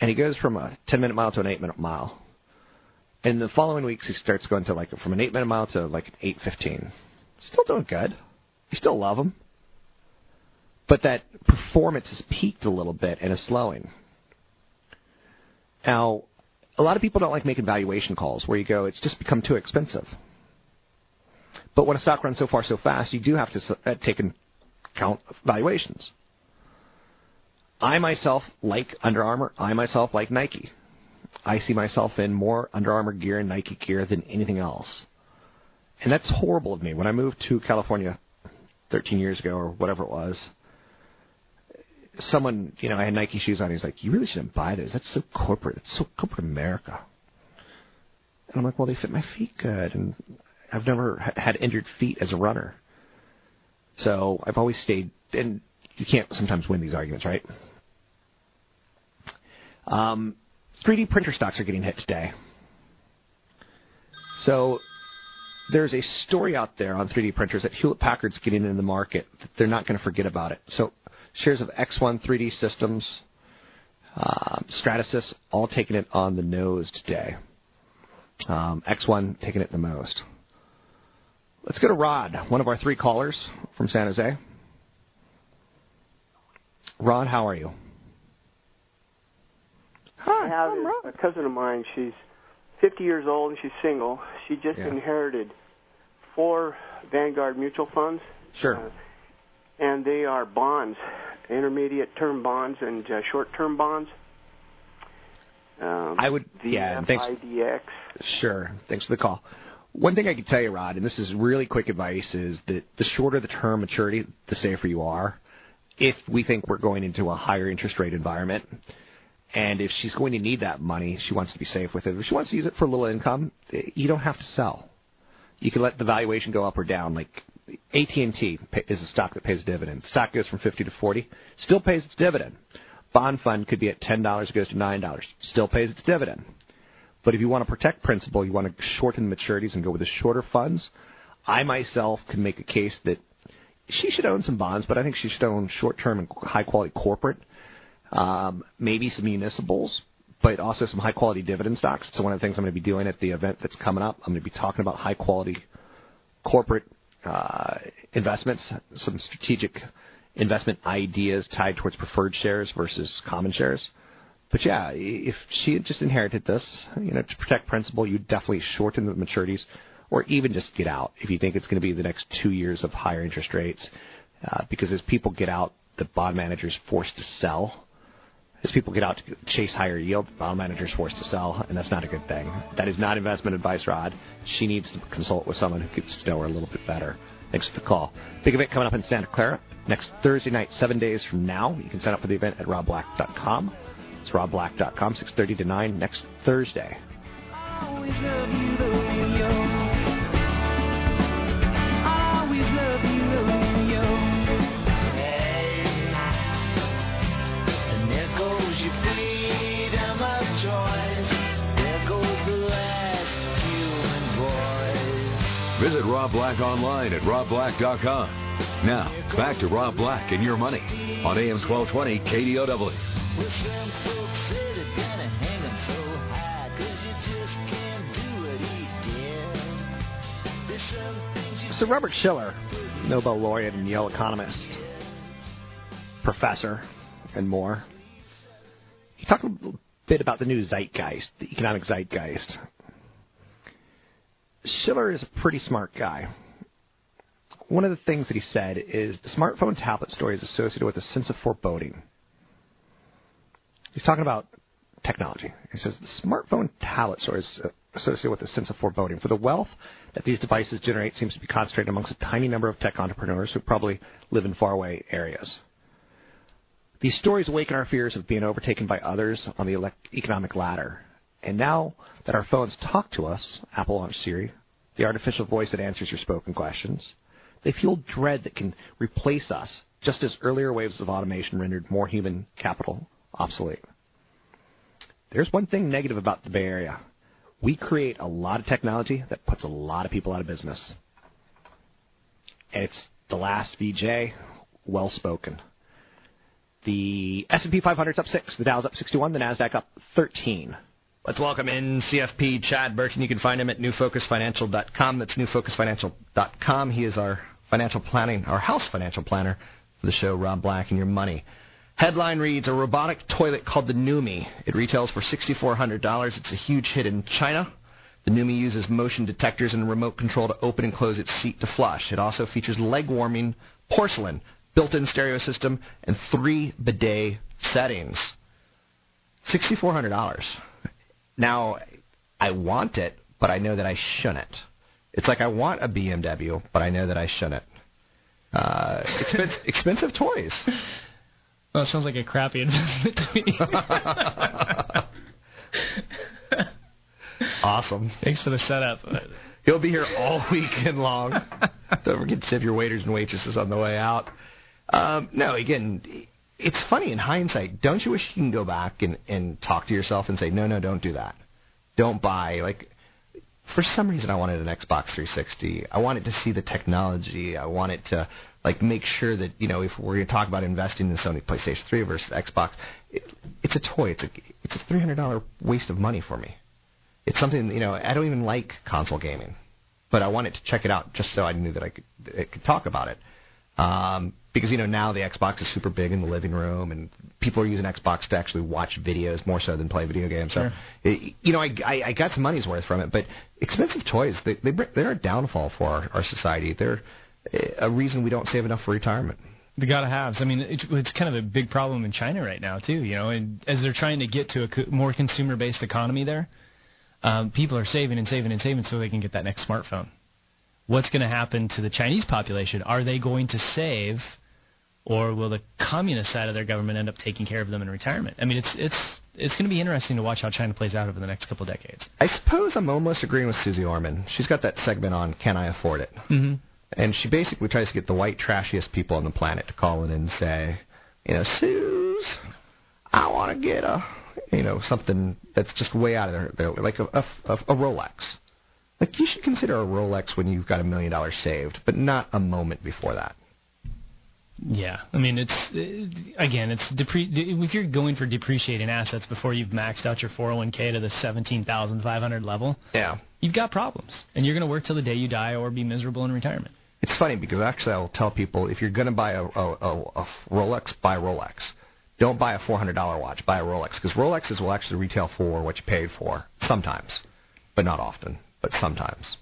and he goes from a 10 minute mile to an 8 minute mile. And the following weeks, he starts going to like from an 8 minute mile to like an 8.15. Still doing good. You still love him but that performance has peaked a little bit and is slowing. Now, a lot of people don't like making valuation calls where you go, it's just become too expensive. But when a stock runs so far so fast, you do have to uh, take into account valuations. I myself like Under Armour. I myself like Nike. I see myself in more Under Armour gear and Nike gear than anything else. And that's horrible of me. When I moved to California 13 years ago or whatever it was, someone, you know, I had Nike shoes on. He's like, "You really shouldn't buy those. That's so corporate. It's so corporate America." And I'm like, "Well, they fit my feet good, and I've never had injured feet as a runner, so I've always stayed." And you can't sometimes win these arguments, right? Um, 3D printer stocks are getting hit today. So there's a story out there on 3D printers that Hewlett Packard's getting in the market. They're not going to forget about it. So shares of ExOne 3D Systems, uh, Stratasys, all taking it on the nose today. Um, ExOne taking it the most. Let's go to Rod, one of our three callers from San Jose. Rod, how are you? Hi, I have is a cousin of mine. She's 50 years old and she's single. She just Yeah. inherited four Vanguard mutual funds, Sure. Uh, and they are bonds, intermediate term bonds and uh, short term bonds. Um, I would, yeah, and thanks. Sure. Thanks for the call. One thing I can tell you, Rod, and this is really quick advice, is that the shorter the term maturity, the safer you are. If we think we're going into a higher interest rate environment, and if she's going to need that money, she wants to be safe with it. If she wants to use it for a little income, you don't have to sell. You can let the valuation go up or down. Like AT&T is a stock that pays a dividend. Stock goes from 50 to 40, still pays its dividend. Bond fund could be at $10, goes to $9, still pays its dividend. But if you want to protect principal, you want to shorten maturities and go with the shorter funds. I myself can make a case that she should own some bonds, but I think she should own short-term and high-quality corporate, um, maybe some municipals, but also some high-quality dividend stocks. So one of the things I'm going to be doing at the event that's coming up, I'm going to be talking about high-quality corporate uh, investments, some strategic investment ideas tied towards preferred shares versus common shares. But yeah, if she had just inherited this, you know, to protect principal, you'd definitely shorten the maturities, or even just get out if you think it's going to be the next two years of higher interest rates. Uh, because as people get out, the bond manager is forced to sell. As people get out to chase higher yield, the bond manager is forced to sell, and that's not a good thing. That is not investment advice, Rod. She needs to consult with someone who gets to know her a little bit better. Thanks for the call. Think of it coming up in Santa Clara next Thursday night, seven days from now. You can sign up for the event at robblack.com. It's robblack.com, 6.30 to 9 next Thursday. Visit Rob Black online at robblack.com. Now, back to Rob Black and your money on AM 1220 KDOW. Well, some folks say they're gonna hang him so high, 'cause you just can't do what he did. There's some things you So Robert Shiller, Nobel laureate and Yale economist, professor, and more, he talked a little bit about the new zeitgeist, the economic zeitgeist. Shiller is a pretty smart guy. One of the things that he said is the smartphone tablet story is associated with a sense of foreboding. He's talking about technology. He says the smartphone tablet story is associated with a sense of foreboding. For the wealth that these devices generate seems to be concentrated amongst a tiny number of tech entrepreneurs who probably live in faraway areas. These stories awaken our fears of being overtaken by others on the economic ladder. And now that our phones talk to us, Apple launched Siri, the artificial voice that answers your spoken questions, they fuel dread that can replace us, just as earlier waves of automation rendered more human capital obsolete. There's one thing negative about the Bay Area. We create a lot of technology that puts a lot of people out of business. And it's the last VJ, well spoken. The S&P 500's up 6, the Dow's up 61, the Nasdaq up 13. Let's welcome in CFP Chad Burton. You can find him at newfocusfinancial.com. That's newfocusfinancial.com. He is our financial planning, our house financial planner for the show Rob Black and Your Money. Headline reads: A robotic toilet called the Numi. It retails for $6,400. It's a huge hit in China. The Numi uses motion detectors and remote control to open and close its seat to flush. It also features leg warming porcelain, built-in stereo system, and three bidet settings. $6,400. Now, I want it, but I know that I shouldn't. It's like I want a BMW, but I know that I shouldn't. Uh, expensive, expensive toys. Well, it sounds like a crappy investment to me. awesome. Thanks for the setup. He'll be here all weekend long. Don't forget to tip your waiters and waitresses on the way out. Um, no, again, it's funny in hindsight. Don't you wish you can go back and and talk to yourself and say, no, no, don't do that. Don't buy like. For some reason, I wanted an Xbox 360. I wanted to see the technology. I wanted to like make sure that you know if we're going to talk about investing in Sony PlayStation 3 versus Xbox, it, it's a toy. It's a it's a three hundred dollar waste of money for me. It's something you know I don't even like console gaming, but I wanted to check it out just so I knew that I could I could talk about it. Um, because you know now the Xbox is super big in the living room, and people are using Xbox to actually watch videos more so than play video games. So, Sure. it, you know, I, I I got some money's worth from it, but expensive toys they they they're a downfall for our, our society. They're eh, a reason we don't save enough for retirement. The gotta haves. I mean, it, it's kind of a big problem in China right now too. You know, and as they're trying to get to a co- more consumer-based economy there, um, people are saving and saving and saving so they can get that next smartphone. What's going to happen to the Chinese population? Are they going to save, or will the communist side of their government end up taking care of them in retirement? I mean, it's it's it's going to be interesting to watch how China plays out over the next couple of decades. I suppose I'm almost agreeing with Susie Orman. She's got that segment on Can I Afford It? Mm-hmm. And she basically tries to get the white, trashiest people on the planet to call in and say, you know, Suze, I want to get a, you know, something that's just way out of their, their like a, a, a Rolex. Like you should consider a Rolex when you've got a million dollars saved, but not a moment before that. Yeah, I mean it's uh, again it's depre- if you're going for depreciating assets before you've maxed out your 401k to the 17,500 level, Yeah. you've got problems, and you're going to work till the day you die or be miserable in retirement. It's funny because actually I'll tell people if you're going to buy a, a, a, a Rolex, buy a Rolex. Don't buy a $400 watch. Buy a Rolex because Rolexes will actually retail for what you paid for sometimes, but not often, but sometimes.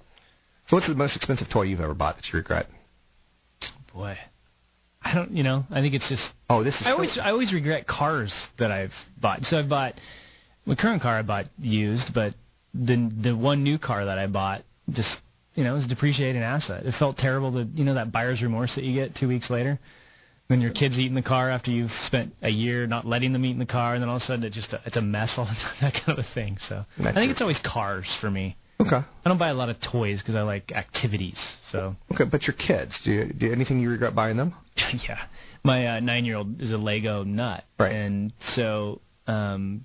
So what's the most expensive toy you've ever bought that you regret? Boy, I don't, you know, I think it's just. Oh, this is. I always I always regret cars that I've bought. So I've bought my current car I bought used, but the the one new car that I bought just you know it was a depreciating asset. It felt terrible to you know that buyer's remorse that you get two weeks later. When your kids eat in the car after you've spent a year not letting them eat in the car, and then all of a sudden it just it's a mess all that kind of a thing. So I think it's always cars for me. Okay. I don't buy a lot of toys because I like activities. So Okay, but your kids, do you, do you, anything you regret buying them? yeah, my uh, nine-year-old is a Lego nut, right? And so um,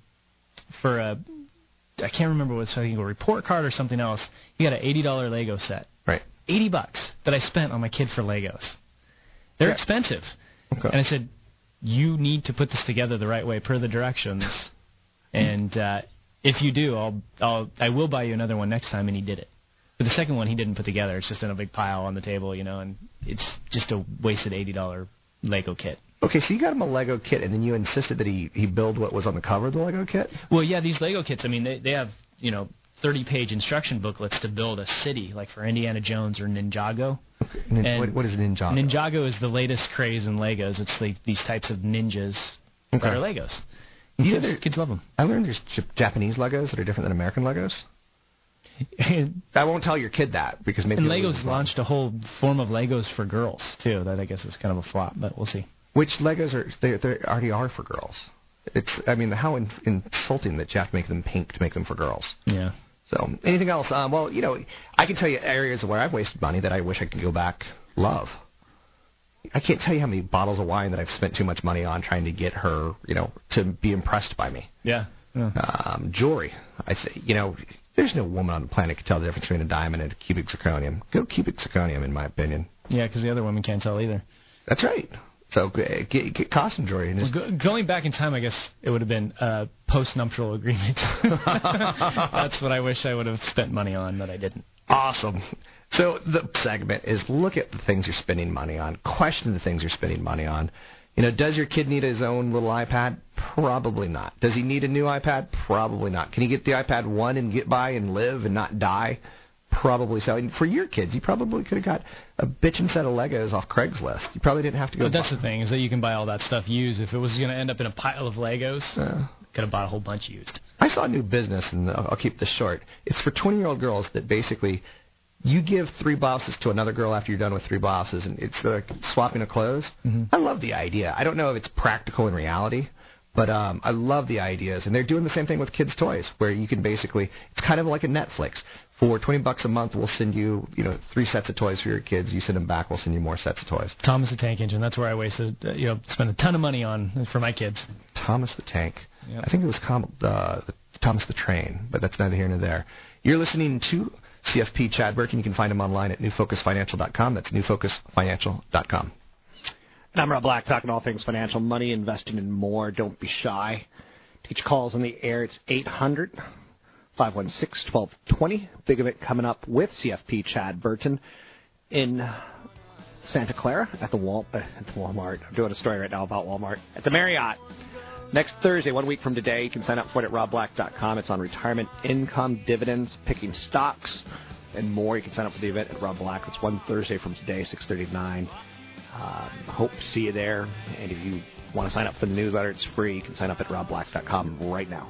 for a, I can't remember what it was, I think a report card or something else. He got an eighty-dollar Lego set. Right. Eighty bucks that I spent on my kid for Legos. They're Yeah. expensive. Okay. And I said, you need to put this together the right way per the directions, and uh, if you do, I'll I'll I will buy you another one next time. And he did it. But the second one he didn't put together. It's just in a big pile on the table, you know, and it's just a wasted eighty dollar Lego kit. Okay, so you got him a Lego kit, and then you insisted that he he build what was on the cover of the Lego kit. Well, yeah, these Lego kits. I mean, they they have you know thirty page instruction booklets to build a city, like for Indiana Jones or Ninjago. Nin- And what, what is Ninjago? Ninjago is the latest craze in Legos. It's like these types of ninjas Okay. that are Legos. You know, Kids, love them. I learned there's Japanese Legos that are different than American Legos. I won't tell your kid that because maybe and Legos launched a whole form of Legos for girls too. That I guess is kind of a flop, but we'll see. Which Legos are they they already are for girls. It's I mean how in, insulting that you have to make them pink to make them for girls. Yeah. So anything else? Um, well, you know, I can tell you areas where I've wasted money that I wish I could go back. Love. I can't tell you how many bottles of wine that I've spent too much money on trying to get her, you know, to be impressed by me. Yeah. Um, jewelry. I say, you know, there's no woman on the planet could tell the difference between a diamond and a cubic zirconium. Go cubic zirconium, in my opinion. Yeah, because the other women can't tell either. That's right. So get, get costume jewelry. And Well, go, going back in time, I guess it would have been a post-nuptial agreement. That's what I wish I would have spent money on, but I didn't. Awesome. So the segment is look at the things you're spending money on, question the things you're spending money on. You know, does your kid need his own little iPad? Probably not. Does he need a new iPad? Probably not. Can he get the iPad one and get by and live and not die? Probably so. And for your kids, you probably could have got a bitchin' set of Legos off Craigslist. You probably didn't have to go. But that's buy- the thing is that you can buy all that stuff used. If it was going to end up in a pile of Legos, Uh. could have bought a whole bunch used. I saw a new business, and I'll I'll keep this short. It's for 20 year old girls that basically you give three blouses to another girl after you're done with three blouses, and it's like swapping of clothes. I love the idea. I don't know if it's practical in reality, but um, I love the ideas. And they're doing the same thing with kids' toys, where you can basically, it's kind of like a Netflix. For 20 bucks a month, we'll send you, you know, three sets of toys for your kids. You send them back, we'll send you more sets of toys. Thomas the Tank Engine. That's where I wasted, uh, you know, spent a ton of money on for my kids. Thomas the Tank. Yep. I think it was com- uh, Thomas the Train, but that's neither here nor there. You're listening to CFP Chad Burton. You can find him online at newfocusfinancial.com. That's newfocusfinancial.com. And I'm Rob Black, talking all things financial, money, investing, and more. Don't be shy. Your calls on the air. It's 800 516 1220. Big event coming up with CFP Chad Burton in Santa Clara at the, Wal- uh, at the Walmart. I'm doing a story right now about Walmart. At the Marriott. Next Thursday, one week from today, you can sign up for it at robblack.com. It's on retirement income, dividends, picking stocks, and more. You can sign up for the event at Rob Black. It's one Thursday from today, 6:39. Um, hope to see you there. And if you want to sign up for the newsletter, it's free. You can sign up at robblack.com right now.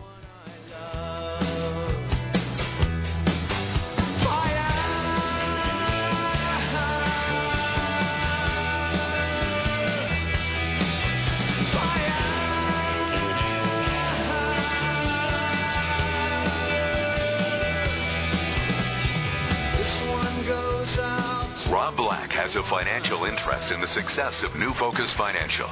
Has a financial interest in the success of New Focus Financial.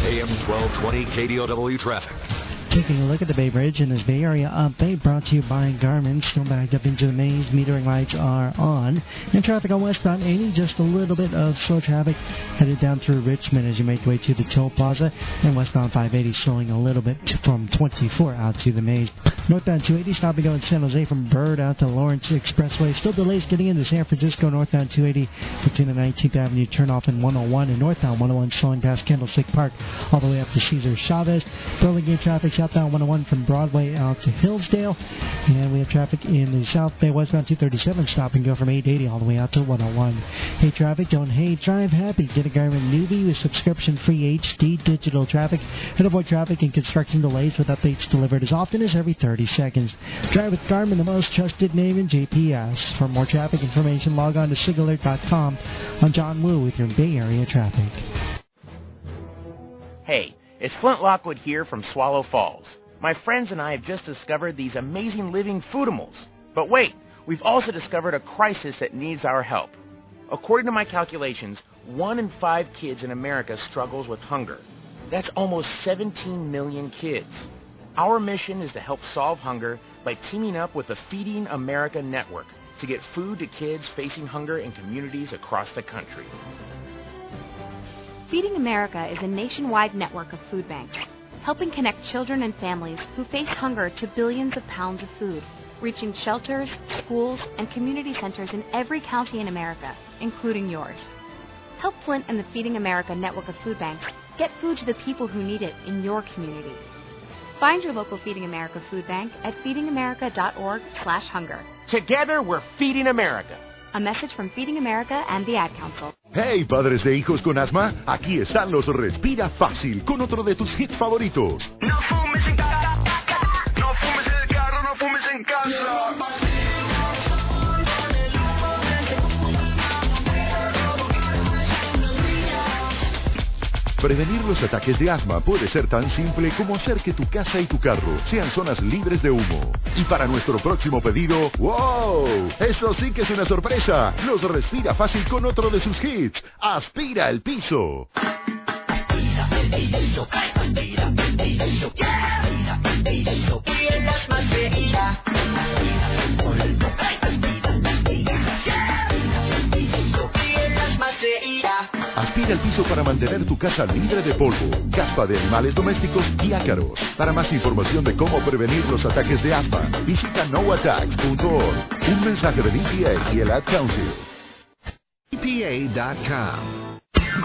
AM 1220 KDOW traffic. Taking a look at the Bay Bridge in this Bay Area update brought to you by Garmin. Still backed up into the maze. Metering lights are on. And traffic on westbound 80, just a little bit of slow traffic headed down through Richmond as you make your way to the toll plaza. And westbound 580 slowing a little bit from 24 out to the maze. Northbound 280 stop and go San Jose from Bird out to Lawrence Expressway. Still delays getting into San Francisco. Northbound 280 between the 19th Avenue turnoff and 101. And northbound 101 slowing past Candlestick Park all the way up to Cesar Chavez. Burlingame traffic southbound 101 from Broadway out to Hillsdale. And we have traffic in the South Bay westbound 237 stop and go from 880 all the way out to 101. Hey traffic, don't hate, drive happy. Get a Garmin nüvi with subscription free HD digital traffic and avoid traffic and construction delays with updates delivered as often as every 30 seconds. Drive with Garmin, the most trusted name in GPS. For more traffic information, log on to sigalert.com. I'm John Woo with your Bay Area traffic. Hey, it's Flint Lockwood here from Swallow Falls. My friends and I have just discovered these amazing living foodimals. But wait, we've also discovered a crisis that needs our help. According to my calculations, one in five kids in America struggles with hunger. That's almost 17 million kids. Our mission is to help solve hunger by teaming up with the Feeding America Network to get food to kids facing hunger in communities across the country. Feeding America is a nationwide network of food banks, helping connect children and families who face hunger to billions of pounds of food, reaching shelters, schools, and community centers in every county in America, including yours. Help Flint and the Feeding America network of food banks get food to the people who need it in your community. Find your local Feeding America food bank at feedingamerica.org/hunger. Together, we're Feeding America. A message from Feeding America and the Ad Council. Hey, padres de hijos con asma, aquí están los Respira Fácil con otro de tus hits favoritos. No fumes en casa. No fumes en el carro, no fumes en casa. Prevenir los ataques de asma puede ser tan simple como hacer que tu casa y tu carro sean zonas libres de humo. Y para nuestro próximo pedido, ¡wow! Eso sí que es una sorpresa. Los respira fácil con otro de sus hits. Aspira el piso. Aspira el piso para mantener tu casa libre de polvo, caspa de animales domésticos y ácaros. Para más información de cómo prevenir los ataques de asma, visita noattacks.org. Un mensaje del EPA y el Ad Council. EPA.com.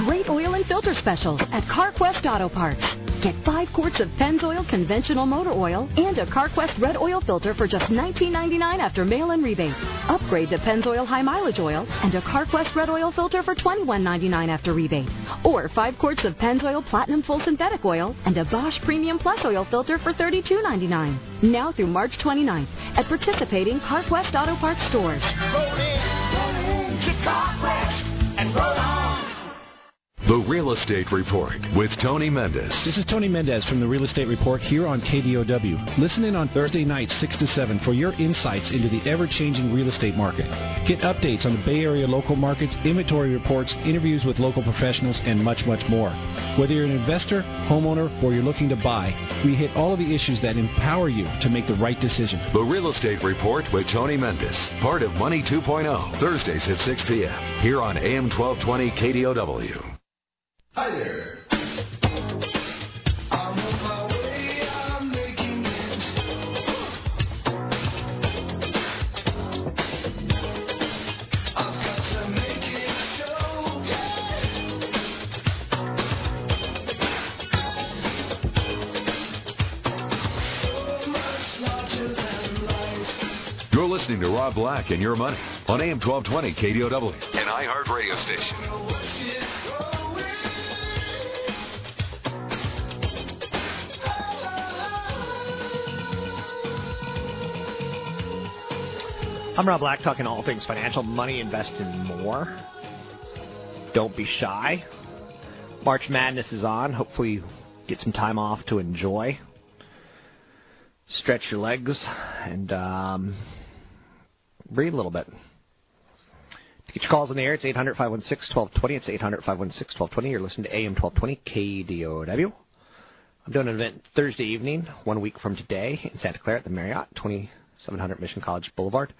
Great oil and filter specials at CarQuest Auto Parts. Get five quarts of Pennzoil conventional motor oil and a CarQuest red oil filter for just $19.99 after mail-in rebate. Upgrade to Pennzoil high mileage oil and a CarQuest red oil filter for $21.99 after rebate. Or five quarts of Pennzoil platinum full synthetic oil and a Bosch premium plus oil filter for $32.99. Now through March 29th at participating CarQuest Auto Parts stores. Roll in, roll in, The Real Estate Report with Tony Mendez. This is Tony Mendez from the Real Estate Report here on KDOW. Listen in on Thursday nights 6 to 7 for your insights into the ever changing real estate market. Get updates on the Bay Area local markets, inventory reports, interviews with local professionals, and much, much more. Whether you're an investor, homeowner, or you're looking to buy, we hit all of the issues that empower you to make the right decision. The Real Estate Report with Tony Mendez, part of Money 2.0, Thursdays at 6 p.m. here on AM 1220 KDOW. Hi there. You're listening to Rob Black and Your Money on AM 1220 KDOW, an iHeart radio station. I'm Rob Black, talking all things financial, money, investing, and more. Don't be shy. March Madness is on. Hopefully, you get some time off to enjoy. Stretch your legs and um, breathe a little bit. To get your calls in the air, it's 800 516 1220. It's 800 516 1220. You're listening to AM 1220 KDOW. I'm doing an event Thursday evening, one week from today, in Santa Clara at the Marriott, 2700 Mission College Boulevard.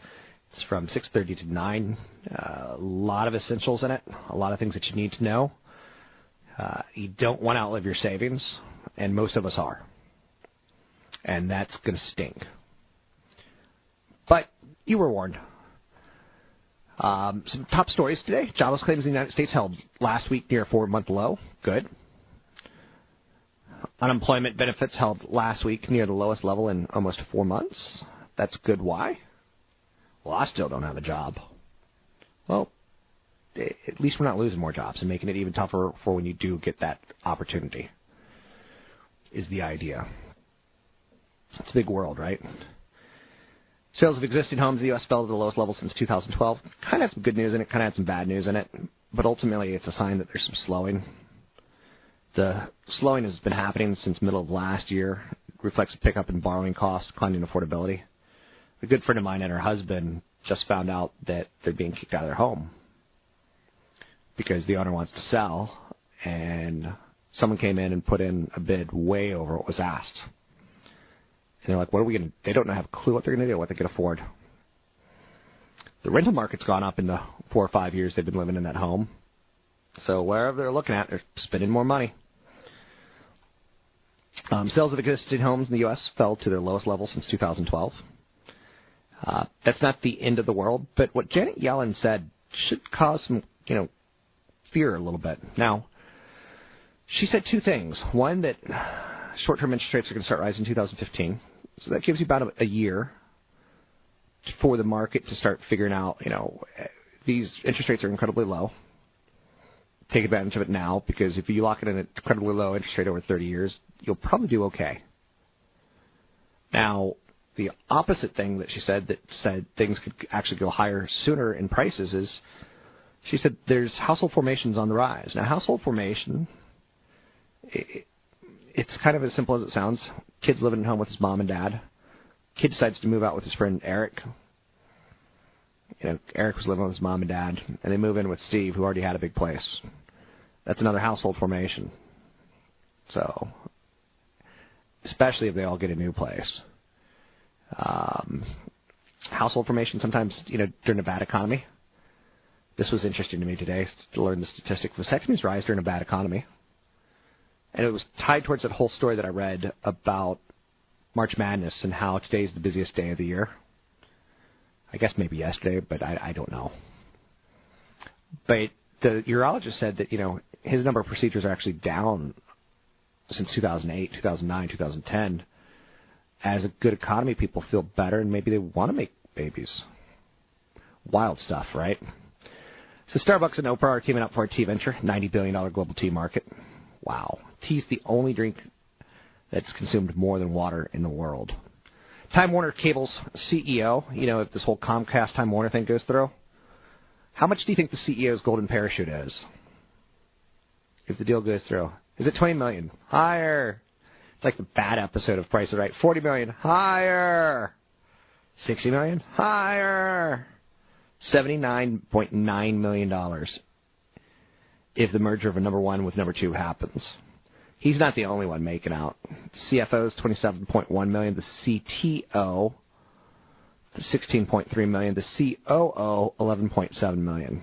It's from 6:30 to 9. Uh, a lot of essentials in it. A lot of things that you need to know. Uh, you don't want to outlive your savings, and most of us are, and that's going to stink. But you were warned. Um, some top stories today. Jobless claims in the United States held last week near a four-month low. Good. Unemployment benefits held last week near the lowest level in almost four months. That's good. Why? Well, I still don't have a job. Well, at least we're not losing more jobs and making it even tougher for when you do get that opportunity. Is the idea. It's a big world, right? Sales of existing homes in the U.S. fell to the lowest level since 2012. Kind of had some good news in it, kind of had some bad news in it, but ultimately it's a sign that there's some slowing. The slowing has been happening since middle of last year. It reflects a pickup in borrowing costs, declining affordability. A good friend of mine and her husband just found out that they're being kicked out of their home because the owner wants to sell, and someone came in and put in a bid way over what was asked. And they're like, "What are we going to?" They don't have a clue what they're going to do, what they can afford. The rental market's gone up in the four or five years they've been living in that home. So wherever they're looking at, they're spending more money. Um, sales of existing homes in the U.S. fell to their lowest level since 2012. Uh, that's not the end of the world, but what Janet Yellen said should cause some, you know, fear a little bit. Now, she said two things. One, that short-term interest rates are going to start rising in 2015, so that gives you about a, a year for the market to start figuring out, you know, these interest rates are incredibly low. Take advantage of it now because if you lock it in an incredibly low interest rate over 30 years, you'll probably do okay. Now, the opposite thing that she said that said things could actually go higher sooner in prices is she said there's household formations on the rise. Now, household formation, it, it's kind of as simple as it sounds. Kids living at home with his mom and dad. Kid decides to move out with his friend Eric. You know, Eric was living with his mom and dad, and they move in with Steve, who already had a big place. That's another household formation. So, especially if they all get a new place. Um, household formation sometimes, you know, during a bad economy. This was interesting to me today to learn the statistic. Vasectomies rise during a bad economy. And it was tied towards that whole story that I read about March Madness and how today's the busiest day of the year. I guess maybe yesterday, but I, I don't know. But the urologist said that, you know, his number of procedures are actually down since 2008, 2009, 2010. As a good economy, people feel better and maybe they want to make babies. Wild stuff, right? So Starbucks and Oprah are teaming up for a tea venture, $90 billion global tea market. Wow. Tea's the only drink that's consumed more than water in the world. Time Warner Cable's CEO, you know, if this whole Comcast Time Warner thing goes through, how much do you think the CEO's golden parachute is? if the deal goes through? Is it 20 million? Higher. It's like the bad episode of Price is Right. 40 million. Higher. 60 million. Higher. 79.9 million dollars. If the merger of a number one with number two happens. He's not the only one making out. CFO's 27.1 million. The CTO, the 16.3 million. The COO, 11.7 million.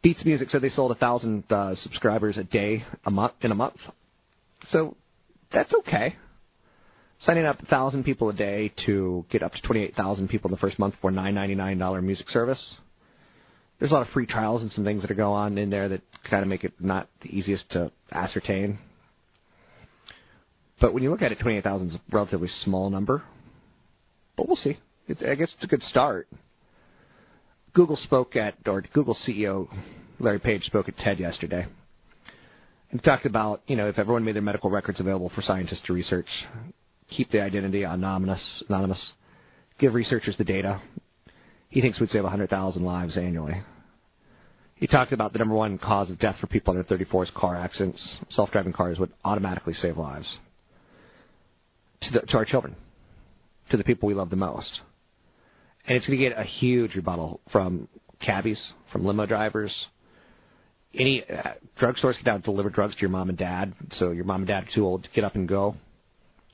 Beats Music said they sold a thousand uh, subscribers a day a month in a month. So that's okay. Signing up a thousand people a day to get up to twenty-eight thousand people in the first month for nine ninety-nine dollar music service. There's a lot of free trials and some things that are going on in there that kind of make it not the easiest to ascertain. But when you look at it, twenty-eight thousand is a relatively small number. But we'll see. It, I guess it's a good start. Google spoke at, or Google CEO Larry Page spoke at TED yesterday and talked about, you know, if everyone made their medical records available for scientists to research, keep the identity anonymous, anonymous, give researchers the data. He thinks we'd save 100,000 lives annually. He talked about the number one cause of death for people under 34 is car accidents. Self-driving cars would automatically save lives to, the, to our children, to the people we love the most. And it's going to get a huge rebuttal from cabbies, from limo drivers. Any uh, drugstores can now deliver drugs to your mom and dad, so your mom and dad are too old to get up and go.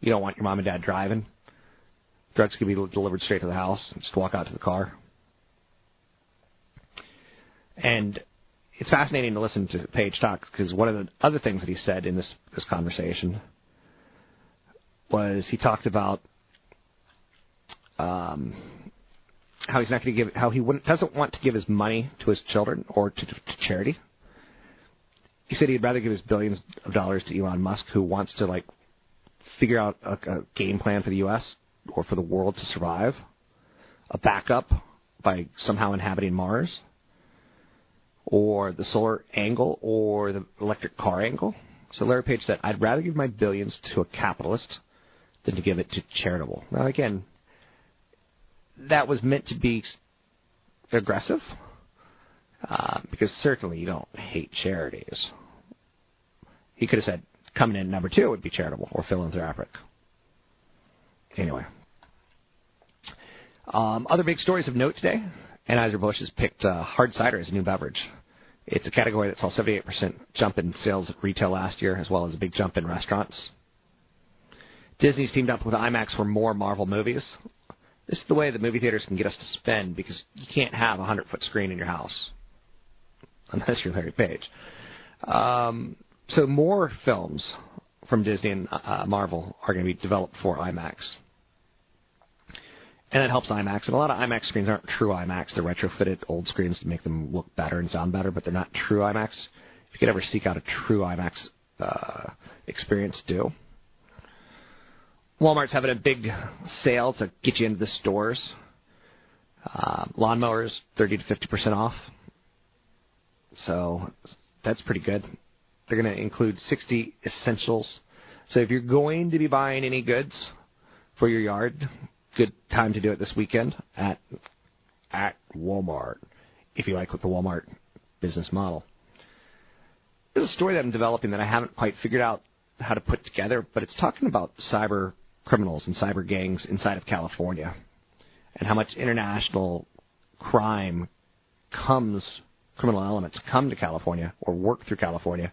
You don't want your mom and dad driving. Drugs can be delivered straight to the house. Just walk out to the car. And it's fascinating to listen to Page talk because one of the other things that he said in this this conversation was he talked about um, how he's not going to give how he doesn't want to give his money to his children or to, to charity. He said he'd rather give his billions of dollars to Elon Musk, who wants to like figure out a, a game plan for the U.S. or for the world to survive, a backup by somehow inhabiting Mars or the solar angle or the electric car angle. So Larry Page said, I'd rather give my billions to a capitalist than to give it to charitable. Now, again, that was meant to be aggressive, uh, because certainly you don't hate charities. He could have said, coming in number two would be charitable or philanthropic. Anyway. Um, other big stories of note today Anheuser-Busch has picked uh, hard cider as a new beverage. It's a category that saw 78% jump in sales at retail last year, as well as a big jump in restaurants. Disney's teamed up with IMAX for more Marvel movies. This is the way the movie theaters can get us to spend because you can't have a 100 foot screen in your house unless you're Larry Page. Um, so more films from Disney and uh, Marvel are going to be developed for IMAX and that helps IMAX. And a lot of IMAX screens aren't true IMAX; they're retrofitted old screens to make them look better and sound better, but they're not true IMAX. If you could ever seek out a true IMAX uh, experience, do. Walmart's having a big sale to get you into the stores. Uh, lawnmowers, 30 to 50 percent off. So that's pretty good. They're going to include 60 essentials. So if you're going to be buying any goods for your yard, good time to do it this weekend at at Walmart, if you like with the Walmart business model. There's a story that I'm developing that I haven't quite figured out how to put together, but it's talking about cyber criminals and cyber gangs inside of California and how much international crime comes, criminal elements come to California or work through California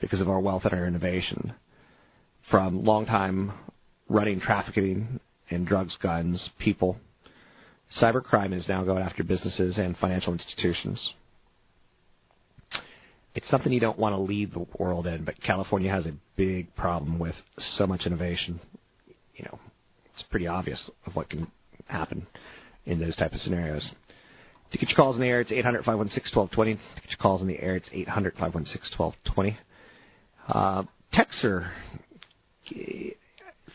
because of our wealth and our innovation. From long-time running trafficking in drugs, guns, people. Cybercrime is now going after businesses and financial institutions. It's something you don't want to lead the world in, but California has a big problem with so much innovation. You know, it's pretty obvious of what can happen in those type of scenarios. To get your calls in the air, it's 800 516 1220. To get your calls in the air, it's 800 516 1220. Uh, Texer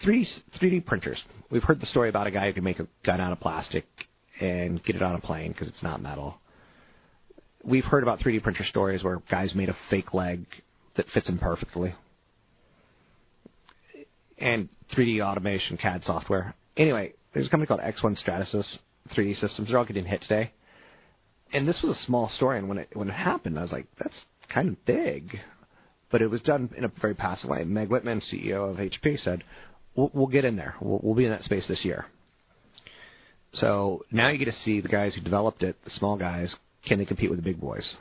3D, 3D printers. We've heard the story about a guy who can make a gun out of plastic and get it on a plane because it's not metal. We've heard about 3D printer stories where guys made a fake leg that fits him perfectly. And 3D automation CAD software. Anyway, there's a company called ExOne Stratasys 3D Systems. They're all getting hit today. And this was a small story, and when it when it happened, I was like, that's kind of big, but it was done in a very passive way. Meg Whitman, CEO of HP, said, "We'll, we'll get in there. We'll, we'll be in that space this year." So now you get to see the guys who developed it, the small guys, can they compete with the big boys?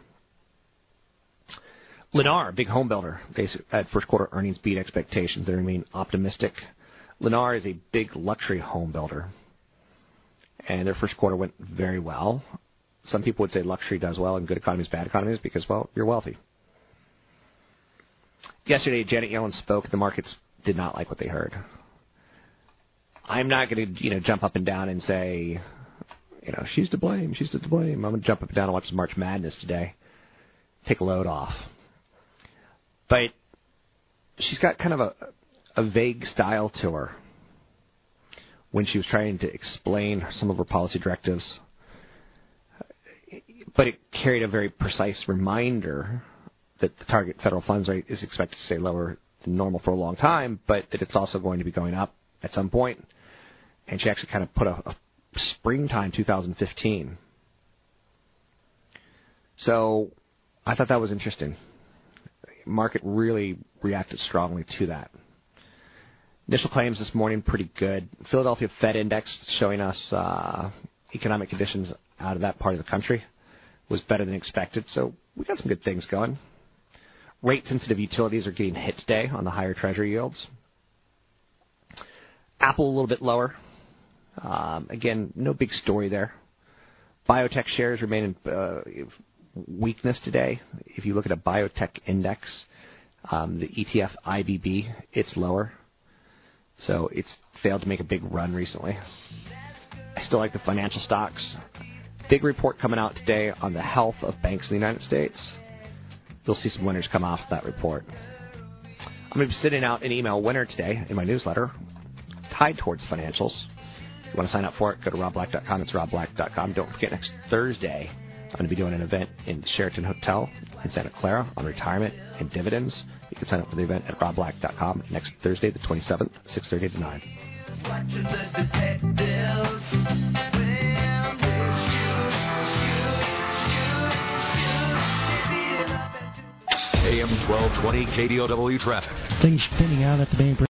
Lennar, big home builder, they had first quarter earnings beat expectations. They remain optimistic. Lennar is a big luxury home builder, and their first quarter went very well. Some people would say luxury does well in good economies, bad economies, because well, you're wealthy. Yesterday, Janet Yellen spoke. The markets did not like what they heard. I'm not going to, you know, jump up and down and say, you know, she's to blame, she's to blame. I'm going to jump up and down and watch March Madness today. Take a load off. But she's got kind of a, a vague style to her when she was trying to explain some of her policy directives. But it carried a very precise reminder that the target federal funds rate is expected to stay lower than normal for a long time, but that it's also going to be going up at some point. And she actually kind of put a, a springtime 2015. So I thought that was interesting. Market really reacted strongly to that. Initial claims this morning pretty good. Philadelphia Fed Index showing us uh, economic conditions out of that part of the country was better than expected. So we got some good things going. Rate sensitive utilities are getting hit today on the higher treasury yields. Apple a little bit lower. Um, again, no big story there. Biotech shares remain in uh, weakness today. If you look at a biotech index, um, the ETF IBB, it's lower. So it's failed to make a big run recently. I still like the financial stocks. Big report coming out today on the health of banks in the United States. You'll see some winners come off that report. I'm going to be sending out an email winner today in my newsletter tied towards financials. If you want to sign up for it, go to robblack.com. It's robblack.com. Don't forget, next Thursday, I'm going to be doing an event in the Sheraton Hotel in Santa Clara on retirement and dividends. You can sign up for the event at robblack.com next Thursday, the 27th, 6.30 to 9. AM 1220 KDOW traffic. Things spinning out at the main Bridge.